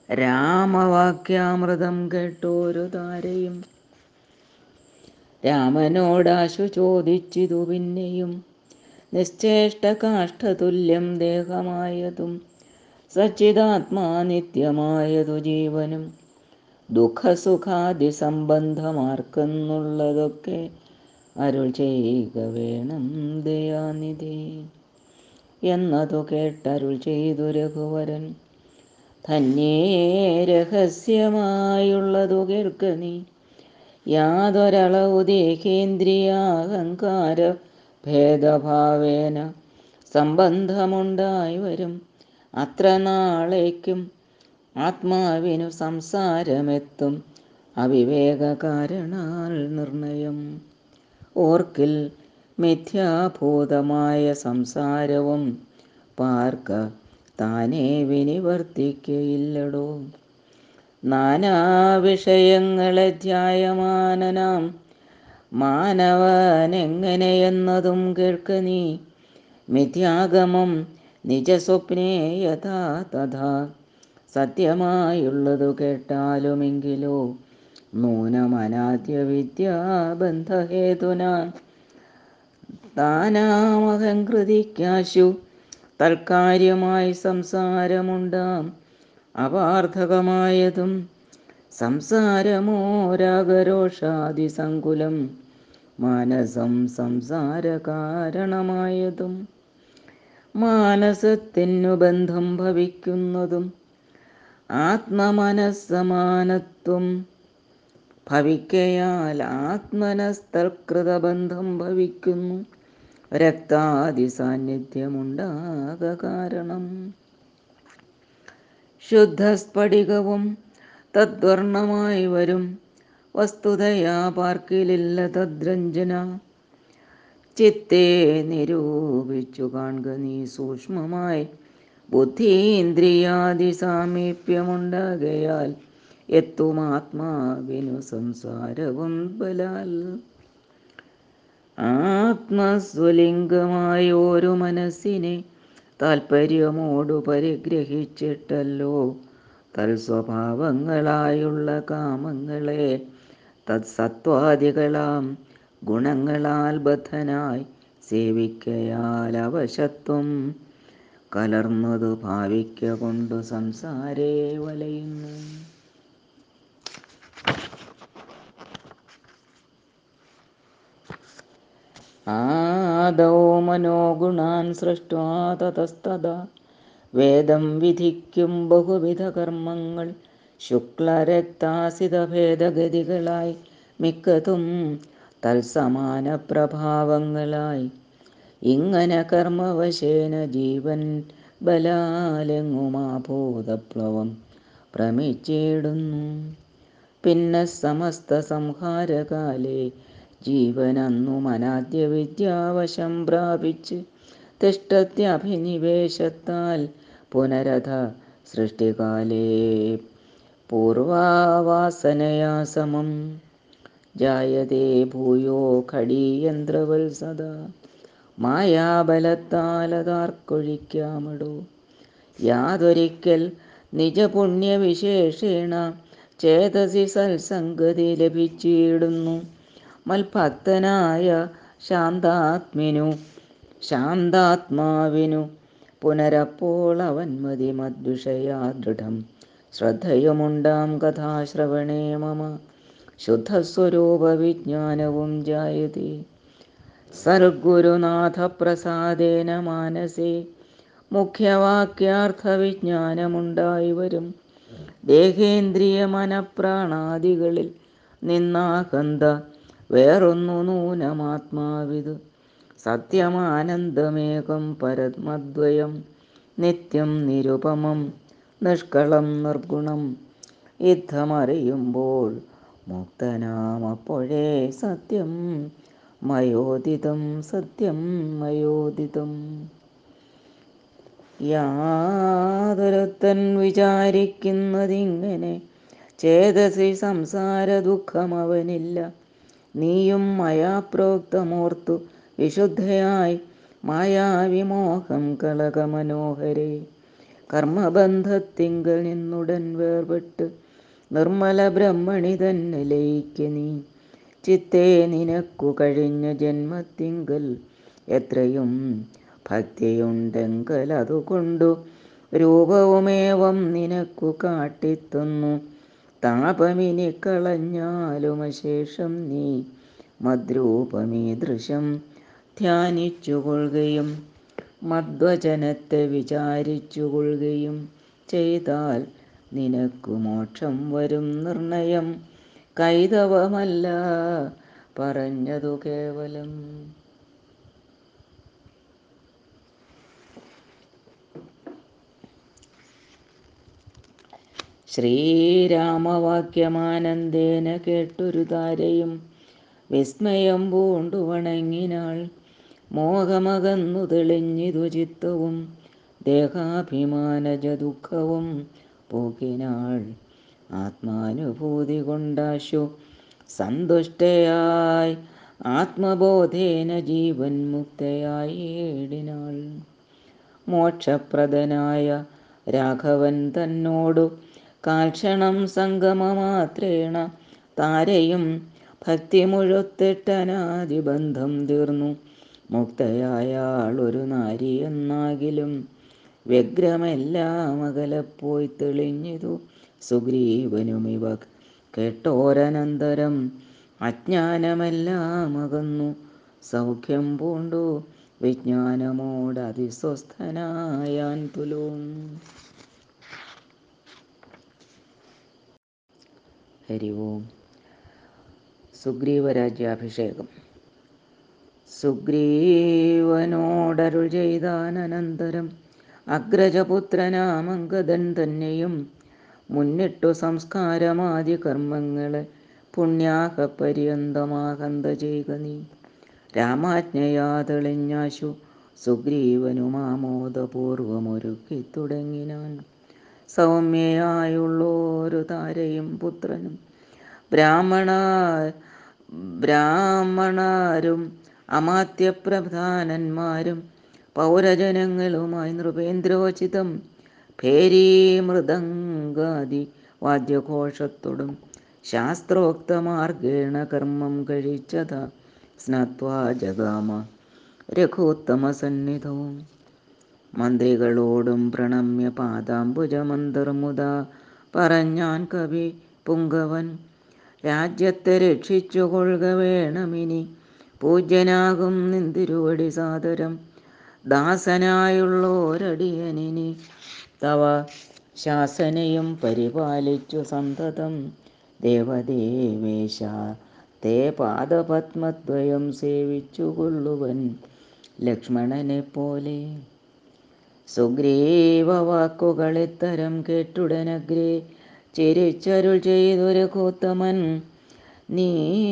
രാമവാക്യാമൃതം കേട്ടോരു താരയും രാമനോടാശു ചോദിച്ചിതു പിന്നെയും നിശ്ചേഷ്ട കാഷ്ടതുല്യം ദേഹമായതും സച്ചിതാത്മാ നിത്യമായതു ജീവനും ദുഃഖസുഖാദി സംബന്ധമാർക്കെന്നുള്ളതൊക്കെ അരുൾ ചെയ്യുക വേണം ദയാനിധി. എന്നതു കേട്ടരുൾ ചെയ്തു രഘുവരൻ. തന്നേ രഹസ്യമായുള്ളതു കേൾക്ക നീ. യാതൊരളവു ദേഹേന്ദ്രിയാഹങ്കാര ഭേദഭാവേന സംബന്ധമുണ്ടായി വരും. അത്ര നാളേക്കും ആത്മാവിനു സംസാരമെത്തും അവിവേക കാരണാൽ നിർണയം. ഓർക്കിൽ മിഥ്യാഭൂതമായ സംസാരവും പാർക്ക താനേ വിനിവർത്തിക്കയില്ലടോ. നാനാവിഷയങ്ങളെ ധ്യായമാനനാം മാനവനെങ്ങനെയെന്നതും കേൾക്ക നീ. മിഥ്യാഗമം നിജസ്വപ്നേ യഥാ തഥാ സത്യമായുള്ളതു കേട്ടാലുമെങ്കിലോ? നൂനമനാദ്യ വിദ്യാബന്ധഹേതുന താനാമഹങ്കൃതിക്കാശു തൽക്കാര്യമായി സംസാരമുണ്ടാം. അപാർത്ഥകമായതും സംസാരമോരാഗരോഷാദിസങ്കുലം മാനസം സംസാര കാരണമായതും മാനസത്തിനു ബന്ധം ഭവിക്കുന്നതും ആത്മമനസ്സമാനത്വം ഭവിക്കയാൽ ആത്മനസ്തർകൃതബന്ധം ഭവിക്കുന്നു. രക്താദി സാന്നിധ്യമുണ്ടാക കാരണം. ശുദ്ധസ്ഫടികവും തദ്വർണമായി വരും. വസ്തുതയാ പാർക്കിലില്ല തദ്രഞ്ജന. ചിത്തെ നിരൂപിച്ചു കാണുക നീ സൂക്ഷ്മമായി ബുദ്ധീന്ദ്രിയാദി സാമീപ്യമുണ്ടാകയാൽ എത്തുമാത്മാവിനു സംസാരവും ബലാൽ. ആത്മസ്വലിംഗമായ ഒരു മനസ്സിനെ താൽപ്പര്യമോടു പരിഗ്രഹിച്ചിട്ടല്ലോ. തൽസ്വഭാവങ്ങളായുള്ള കാമങ്ങളെ തത്സത്വാദികളാം ഗുണങ്ങളാൽ ബദ്ധനായി സേവിക്കയാൽ അവശത്വം. കലർന്നതു ഭാവിക്ക കൊണ്ടു സംസാരേ വലയുന്നു. ആദൗ മനോഗുണാൻ സൃഷ്ടാ തതസ്തത വേദം വിധിക്കും ബഹുവിധ കർമ്മങ്ങൾ. ശുക്ലരക്താസിത ഭേദഗതികളായി മിക്കതും തൽസമാന പ്രഭാവങ്ങളായി. ഇങ്ങനെ കർമ്മവശേന ജീവൻ ബലാലെങ്ങുമാഭൂതപ്ലവം പ്രമിച്ചിടുന്നു പിന്നെ സമസ്ത സംഹാരകാലേ ജീവനന്നു അനാദ്യ വിദ്യാവശം പ്രാപിച്ച് തിഷ്ടത്യഭിനിവേശത്താൽ പുനരഥ സൃഷ്ടികാലേ പൂർവാവാസനയാ സമം. ജായതേ ഭൂയോ ഖടീയന്ത്രവൽ സദാ മായാബലത്താലതാർക്കൊഴിക്കാമടോ. യാതൊരിക്കൽ നിജപുണ്യവിശേഷേണ ചേതസി സൽസംഗതി ലഭിച്ചിടുന്നു. മൽഭക്തനായ ശാന്താത്മിനു ശാന്താത്മാവിനു പുനരപ്പോൾ അവൻ മതി മദ്വിഷയാ ദൃഢം. ശ്രദ്ധയുമുണ്ടാം കഥാശ്രവണേ മമ. ശുദ്ധസ്വരൂപ വിജ്ഞാനവും ജായതേ. സദ്ഗുരുനാഥപ്രസാദേന മാനസേ. മുഖ്യവാക്യാർത്ഥവിജ്ഞാനമുണ്ടായി വരും. ദേഹേന്ദ്രിയ മനപ്രാണാദികളിൽ നിന്നാകന്ത വേറൊന്നു നൂനമാത്മാവിത്. സത്യമാനന്ദമേകം പരമദ്വയം നിത്യം നിരുപമം നിഷ്കളം നിർഗുണം. യുദ്ധമറിയുമ്പോൾ മുക്തനാമപ്പോഴേ സത്യം. മയോദിതം സത്യം മയോദിതം. യാതൊരുത്തൻ വിചാരിക്കുന്നതിങ്ങനെ ചേതസി സംസാര ദുഃഖം അവനില്ല നീയും മയാപ്രോക്തമോർത്തു വിശുദ്ധയായി മായാവിമോഹം കളകമനോഹരേ. കർമ്മബന്ധത്തിങ്കൽ നിന്നുടൻ വേർപെട്ട് നിർമ്മല ബ്രഹ്മണി തന്നെ ലയിക്ക നീ. ചിത്തേ നിനക്കു കഴിഞ്ഞ ജന്മത്തിങ്കൽ. എത്രയും ഭക്തിയുണ്ടെങ്കൽ അതുകൊണ്ടു രൂപവുമേവം നിനക്കു കാട്ടിത്തന്നു. താപമിനി കളഞ്ഞാലും അശേഷം നീ മദ്രൂപമീ മദ്രൂപമീദൃശം ധ്യാനിച്ചുകൊള്ളുകയും മദ്വചനത്തെ വിചാരിച്ചുകൊള്ളുകയും ചെയ്താൽ നിനക്കു മോക്ഷം വരും നിർണയം. കൈതവമല്ല പറഞ്ഞതു കേവലം. ശ്രീരാമവാക്യമാനന്ദേന കേട്ടൊരു താരയും വിസ്മയം പൂണ്ടു വണങ്ങിനാൾ മോഹമകന്നു തെളിഞ്ഞിതു ചിത്തവും ദേഹാഭിമാനജ ദുഃഖവും പോക്കിനാൾ ആത്മാനുഭൂതി കൊണ്ടാശു. സന്തുഷ്ടയായി ആത്മബോധേന ജീവൻ മുക്തയായി ഏടിനാൾ. മോക്ഷപ്രദനായ രാഘവൻ തന്നോടു കാൽക്ഷണം സംഗമമാത്രേണ താരയും ഭക്തി മുഴുത്തിട്ടനാദിബന്ധം തീർന്നു. മുക്തയായാൾ ഒരു നാരി വ്യഗ്രമെല്ലാം അകലെപ്പോയി തെളിഞ്ഞിതു. സുഗ്രീവനുമിവ കേട്ടോരനന്തരം അജ്ഞാനമെല്ലാം അകന്നു. സൗഖ്യം പൂണ്ടു വിജ്ഞാനമോട് അതിസ്വസ്ഥനായാൻ തുലൂം. ഹരി ഓം. സുഗ്രീവരാജ്യാഭിഷേകം. സുഗ്രീവനോടരുൾ ചെയ്താനന്തരം അഗ്രജപുത്രനാമങ്കദൻ തന്നെയും മുന്നിട്ടു സംസ്കാരമാദ്യ കർമ്മങ്ങളെ പുണ്യാഹ പര്യന്തമാകന്ത ചെയ്ക നീ. രാമാജ്ഞയാ തെളിഞ്ഞാശു സുഗ്രീവനുമാമോദപൂർവമൊരുക്കി തുടങ്ങിനാൻ. സൗമ്യയായുള്ളോരു താരയും പുത്രനും ബ്രാഹ്മണ ബ്രാഹ്മണാരും അമാത്യപ്രധാനന്മാരും പൗരജനങ്ങളുമായി നൃപേന്ദ്രോചിതം ഭേരീ മൃദംഗാദി വാദ്യഘോഷത്തോടും ശാസ്ത്രോക്തമാർഗേണ കർമ്മം കഴിച്ചത സ്നത്വാ ജഗാമ രഘുത്തമസന്നിധവും മന്ത്രികളോടും പ്രണമ്യ പാദാംബുജമന്തർമുത പറഞ്ഞാൻ കവി പുങ്കവൻ രാജ്യത്തെ രക്ഷിച്ചുകൊള്ളുക വേണമിനി പൂജ്യനാകും നിന്തിരുവടി സാദരം ദാസനായുള്ളോരടിയനിനി. തവ ശാസനയും പരിപാലിച്ചു സന്തതം. ദേവദേവേശ തേ പാദപത്മദ്വയം സേവിച്ചു കൊള്ളുവൻ ലക്ഷ്മണനെ പോലെ. സുഗ്രീവ വാക്കുകളിത്തരം കേട്ടുടനഗ്രേ ചിരിച്ചരുൾ ചെയ്തൊരു കൂത്തമൻ. നീ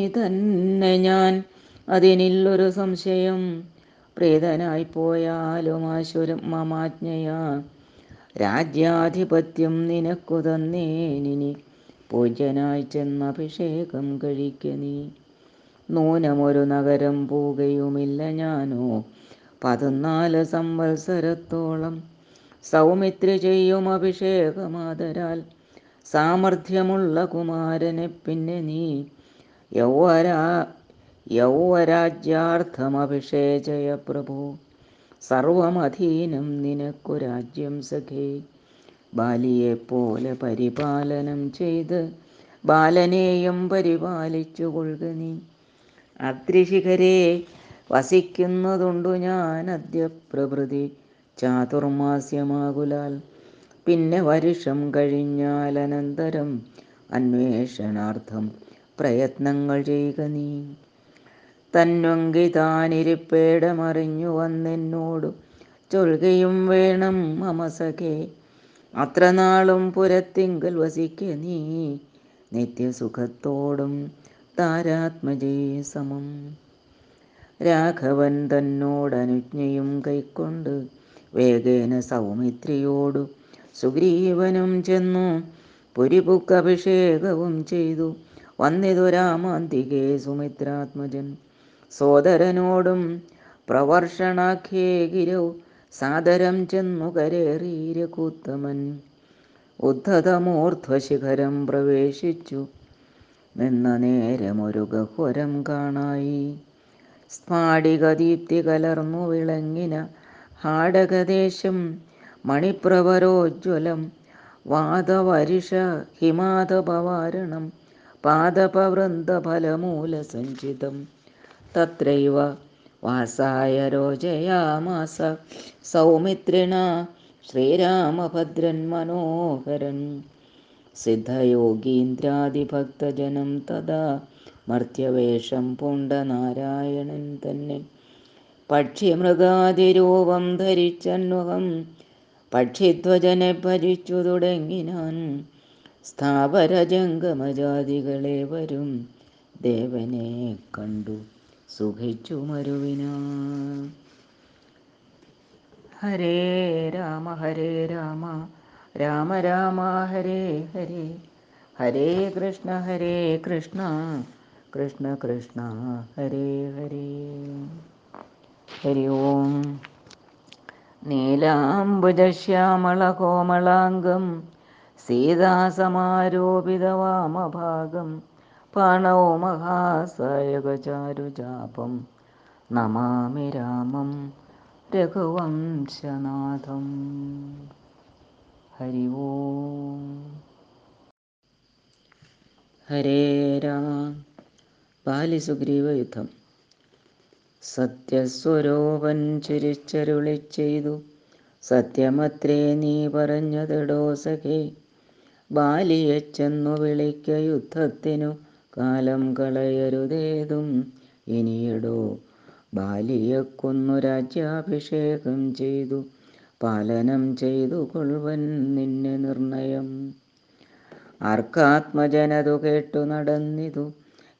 തന്നെ ഞാൻ അതിനില്ലൊരു സംശയം. പ്രീതനായി പോയാലും ആശുരം മമാജ്ഞയാ രാജ്യാധിപത്യം നിനക്കു തന്നേനിനി പൂജ്യനായി ചെന്ന് അഭിഷേകം കഴിക്ക നീ. നൂനമൊരു നഗരം പോവുകയുമില്ല ഞാനോ. പതിനാല് സംവത്സരത്തോളം സൗമിത്രി ചെയ്യും അഭിഷേകമാതരാൽ. സാമർഥ്യമുള്ള കുമാരനെ പിന്നെ നീ. യൗവരാ യൗവരാജ്യാർത്ഥമഭിഷേചയ പ്രഭു. സർവമധീനം നിനക്കു രാജ്യം സഖേ. ബാലിയെപ്പോലെ പരിപാലനം ചെയ്ത് ബാലനെയും പരിപാലിച്ചു കൊള്ളുക നീ. അദ്രിശിഖരെ വസിക്കുന്നതുണ്ടു ഞാൻ അദ്യ പ്രഭൃതി ചാതുർമാസ്യമാകുലാൽ പിന്നെ വരുഷം കഴിഞ്ഞാൽ അനന്തരം അന്വേഷണാർത്ഥം പ്രയത്നങ്ങൾ ചെയ്യുക നീ. തന്നൊങ്കി താനിരിപ്പേടമറിഞ്ഞു വന്നെന്നോടു ചൊൽകയും വേണം മമസഖേ. അത്ര നാളും പുരത്തിങ്കൽ വസിക്ക നീ. നിത്യസുഖത്തോടും താരാത്മജേ സമം. രാഘവൻ തന്നോടനുജ്ഞയും കൈക്കൊണ്ട് വേഗേന സൗമിത്രിയോടു സുഗ്രീവനും ചെന്നു പുരിപുക്കഭിഷേകവും ചെയ്തു. വന്നിതു രാമാന്തികേ സുമിത്രാത്മജൻ. സോദരനോടും പ്രവർഷണാഖ്യേ ഗിരൗ സാദരം ചെന്നു കരേറീരകൂത്തമൻ ഉദ്ധതമൂർധ്വശിഖരം പ്രവേശിച്ചു. നിന്ന നേരമൊരു ഗഹ്വരം കാണായി. സ്ഫാടികദീപ്തി കലർന്നു വിളങ്ങിന ഹാടകദേശം മണിപ്രവരോജ്വലം വാദവരിഷ ഹിമാതപവാരണം പാദപവൃന്ദഫലമൂലസഞ്ചിതം. തത്രൈവ വാസായ രോചയാമാസ സൗമിത്രിണ ശ്രീരാമഭദ്രൻ മനോഹരൻ. സിദ്ധയോഗീന്ദ്രാദിഭക്തജനം തഥാ മർത്യവേഷം പൂണ്ട നാരായണൻ തന്നെ. പക്ഷിമൃഗാതിരൂപം ധരിച്ചന്വഹം പക്ഷിധ്വജനെ ഭജിച്ചു തുടങ്ങിനാൻ സ്ഥാപരജംഗമജാതികളെ വരും ദേവനെ കണ്ടു. സുഖിച്ചു മരുവിന ഹരേ രാമ ഹരേ രാമ രാമ രാമ ഹരേ ഹരേ. ഹരേ കൃഷ്ണ ഹരേ കൃഷ്ണ കൃഷ്ണ കൃഷ്ണ ഹരേ ഹരേ. ഹരി ഓം നീലാംബുജശ്യാമളകോമളാംഗം സീതാസമാരോപിതവാമഭാഗം പാണൗ മഹാസായകചാരുചാപം നമാമി രാമം രഘുവംശനാഥം. ഹരി ഓം. ഹരേ രാമ. ബാലിസുഗ്രീവ യുദ്ധം. സത്യസ്വരൂപൻ ചിരിച്ചരുളി ചെയ്തു. സത്യമത്രേ നീ പറഞ്ഞതിടോ സഖേ. ബാലിയെ ചെന്നു വിളിക്ക യുദ്ധത്തിനു. കാലം കളയരുതേതും. ഇനിയിടോ ബാലിയെ കൊന്നു രാജ്യാഭിഷേകം ചെയ്തു. പാലനം ചെയ്തു കൊള്ളുവൻ നിന്നെ നിർണയം. ആർക്കാത്മജനതു കേട്ടു നടന്നിതു.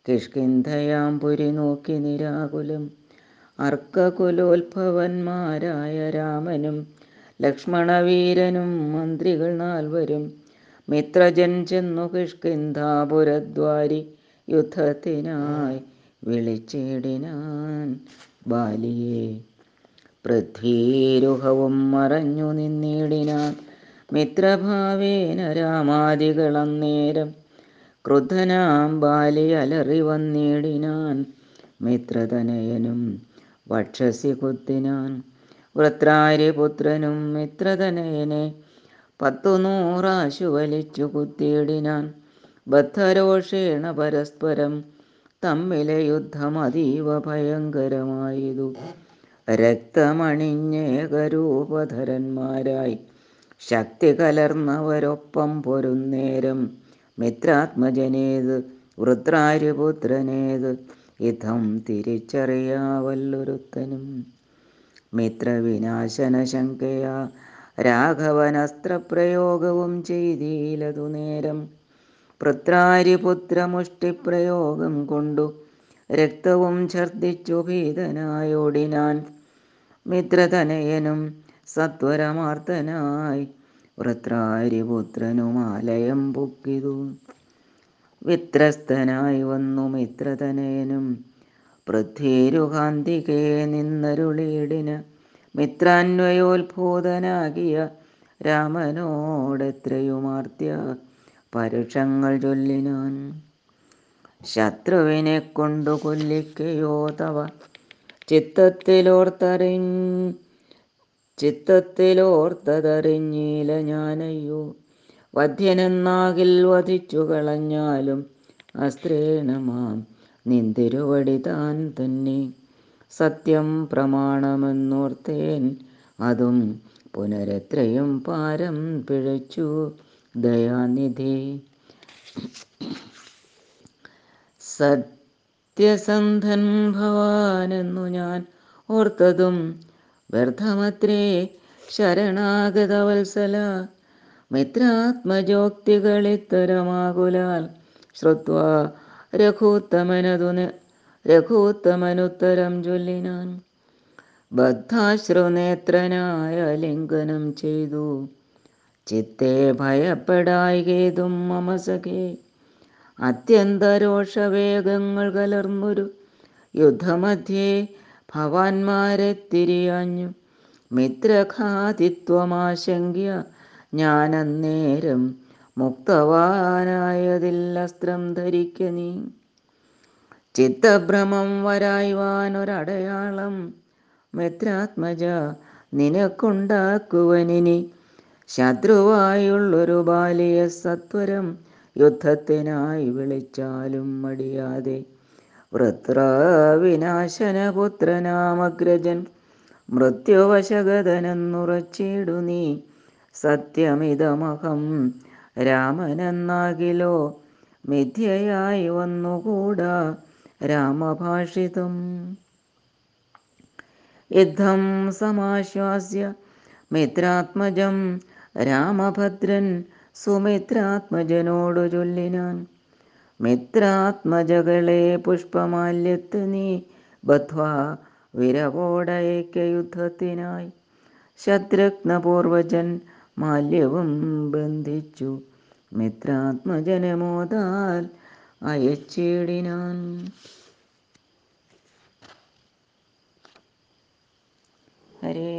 കിഷ്കിന്ധയാം പുരി നോക്കി നിരാകുലം. അർക്കകുലോത്ഭവന്മാരായ രാമനും ലക്ഷ്മണവീരനും മന്ത്രികൾ നാൽവരും മിത്രജൻ ചെന്നു കിഷ്കിന്ധാപുരദ്വാരി യുദ്ധത്തിനായി വിളിച്ചിടിനാൻ ബാലിയെ. പൃഥ്വീരുഹവും മറഞ്ഞു നിന്നിടിനാൻ മിത്രഭാവേന രാമാദികളന്നേരം ക്രുദ്ധനാം ബാലി അലറി വന്നിടിനാൻ മിത്രതനയനും വക്ഷസി കുത്തിനാൻ വൃത്രാരിപുത്രനും മിത്രതനയനെ പത്തു നൂറാശു വലിച്ചു കുത്തിയിടിനാൻ ബദ്ധരോഷേണ പരസ്പരം തമ്മിലെ യുദ്ധം അതീവ ഭയങ്കരമായതു. രക്തമണിഞ്ഞേകരൂപധരന്മാരായി ശക്തി കലർന്നവരൊപ്പം പൊരുന്നേരം മിത്രാത്മജനേത് വൃത്രാര്യപുത്രനേത് ഇതം തിരിച്ചറിയാവല്ലൊരുത്തനും. മിത്രവിനാശന ശങ്കയാ രാഘവനസ്ത്രപ്രയോഗവും ചെയ്തീലതു നേരം പൃത്രാരിപുത്രമുഷ്ടിപ്രയോഗം കൊണ്ടു രക്തവും ഛർദിച്ചു ഭീതനായോടിനാൻ മിത്രതനയനും സത്വരമാർത്തനായി വൃത്രാരിപുത്രനുമാലയം പൊക്കിതു. വിത്രസ്തനായി വന്നു മിത്രതനയനും പൃഥ്വീരുകാന്തികേ നിന്നരുളീടിന് മിത്രാന്വയോത്ഭൂതനാകിയ രാമനോടെത്രയുമാർത്തിയ പരുഷങ്ങൾ ചൊല്ലിനാൻ. ശത്രുവിനെ കൊണ്ടു കൊല്ലിക്കയോ തവ. ചിത്തത്തിലോർത്തറി ചിത്തത്തിലോർത്തതറിഞ്ഞീല ഞാനയ്യോ. വധ്യനെന്നാകിൽ വധിച്ചു കളഞ്ഞാലും അസ്ത്രീണമാം നിന്തിരുവടി താൻ തന്നെ. സത്യം പ്രമാണമെന്നോർത്തേൻ. അതും പുനരത്രയും പാരം പിഴച്ചു. ദയാനിധി. സത്യസന്ധൻ ഭവാനെന്നു ഞാൻ ഓർത്തതും വ്യർത്ഥമത്രേ ശരണാഗത ശരണാഗതവത്സല. മിത്രാത്മജോക്തികളിത്തരമാകുലാൽ ശ്രുത്വ രഘൂത്തമനതു രഘൂത്തമനുത്തരം ചൊല്ലിനാൻ. ബദ്ധാശ്രുനേത്രനായ ലിംഗനം ചെയ്തു. ചിത്തെ ഭയപ്പെടായികേതും മമസഖേ അത്യന്തരോഷവേഗങ്ങൾ കലർന്നൊരു യുദ്ധമധ്യേ ഭവാന്മാരെ തിരിയാഞ്ഞു. മിത്രഘാതിത്വമാശങ്ക്യ ഞാനന്നേരം മുക്തവാനായതിൽ അസ്ത്രം ധരിക്ക നീ. ചിത്തഭ്രമം വരായ്വാനൊരടയാളം മിത്രാത്മജ നിനക്കുണ്ടാക്കുവനിനി ശത്രുവായുള്ളൊരു ബാലിയ സത്വരം യുദ്ധത്തിനായി വിളിച്ചാലും മടിയാതെ. വൃത്രവിനാശനപുത്രനാമഗ്രജൻ മൃത്യുവശഗതനെന്നുറച്ചിടു നീ. സത്യമിതമഹം രാമനെന്നാകിലോ മിഥ്യയായി വന്നുകൂടാ രാമഭാഷിതം. യുദ്ധം സമാശ്വാസ്യ മിത്രാത്മജം രാമഭദ്രൻ സുമിത്രാത്മജനോടു ചൊല്ലിനാൻ മിത്രാത്മജകളെ പുഷ്പമാല്യത്ത് നീ ബദ്ധ്വാ വിരവോടയക്ക യുദ്ധത്തിനായി ശത്രുഘ്നപൂർവജൻ മാല്യവും ബന്ധിച്ചു മിത്രാത്മജനെ മോതാൽ അയച്ചിടിനാൻ. ഹരേ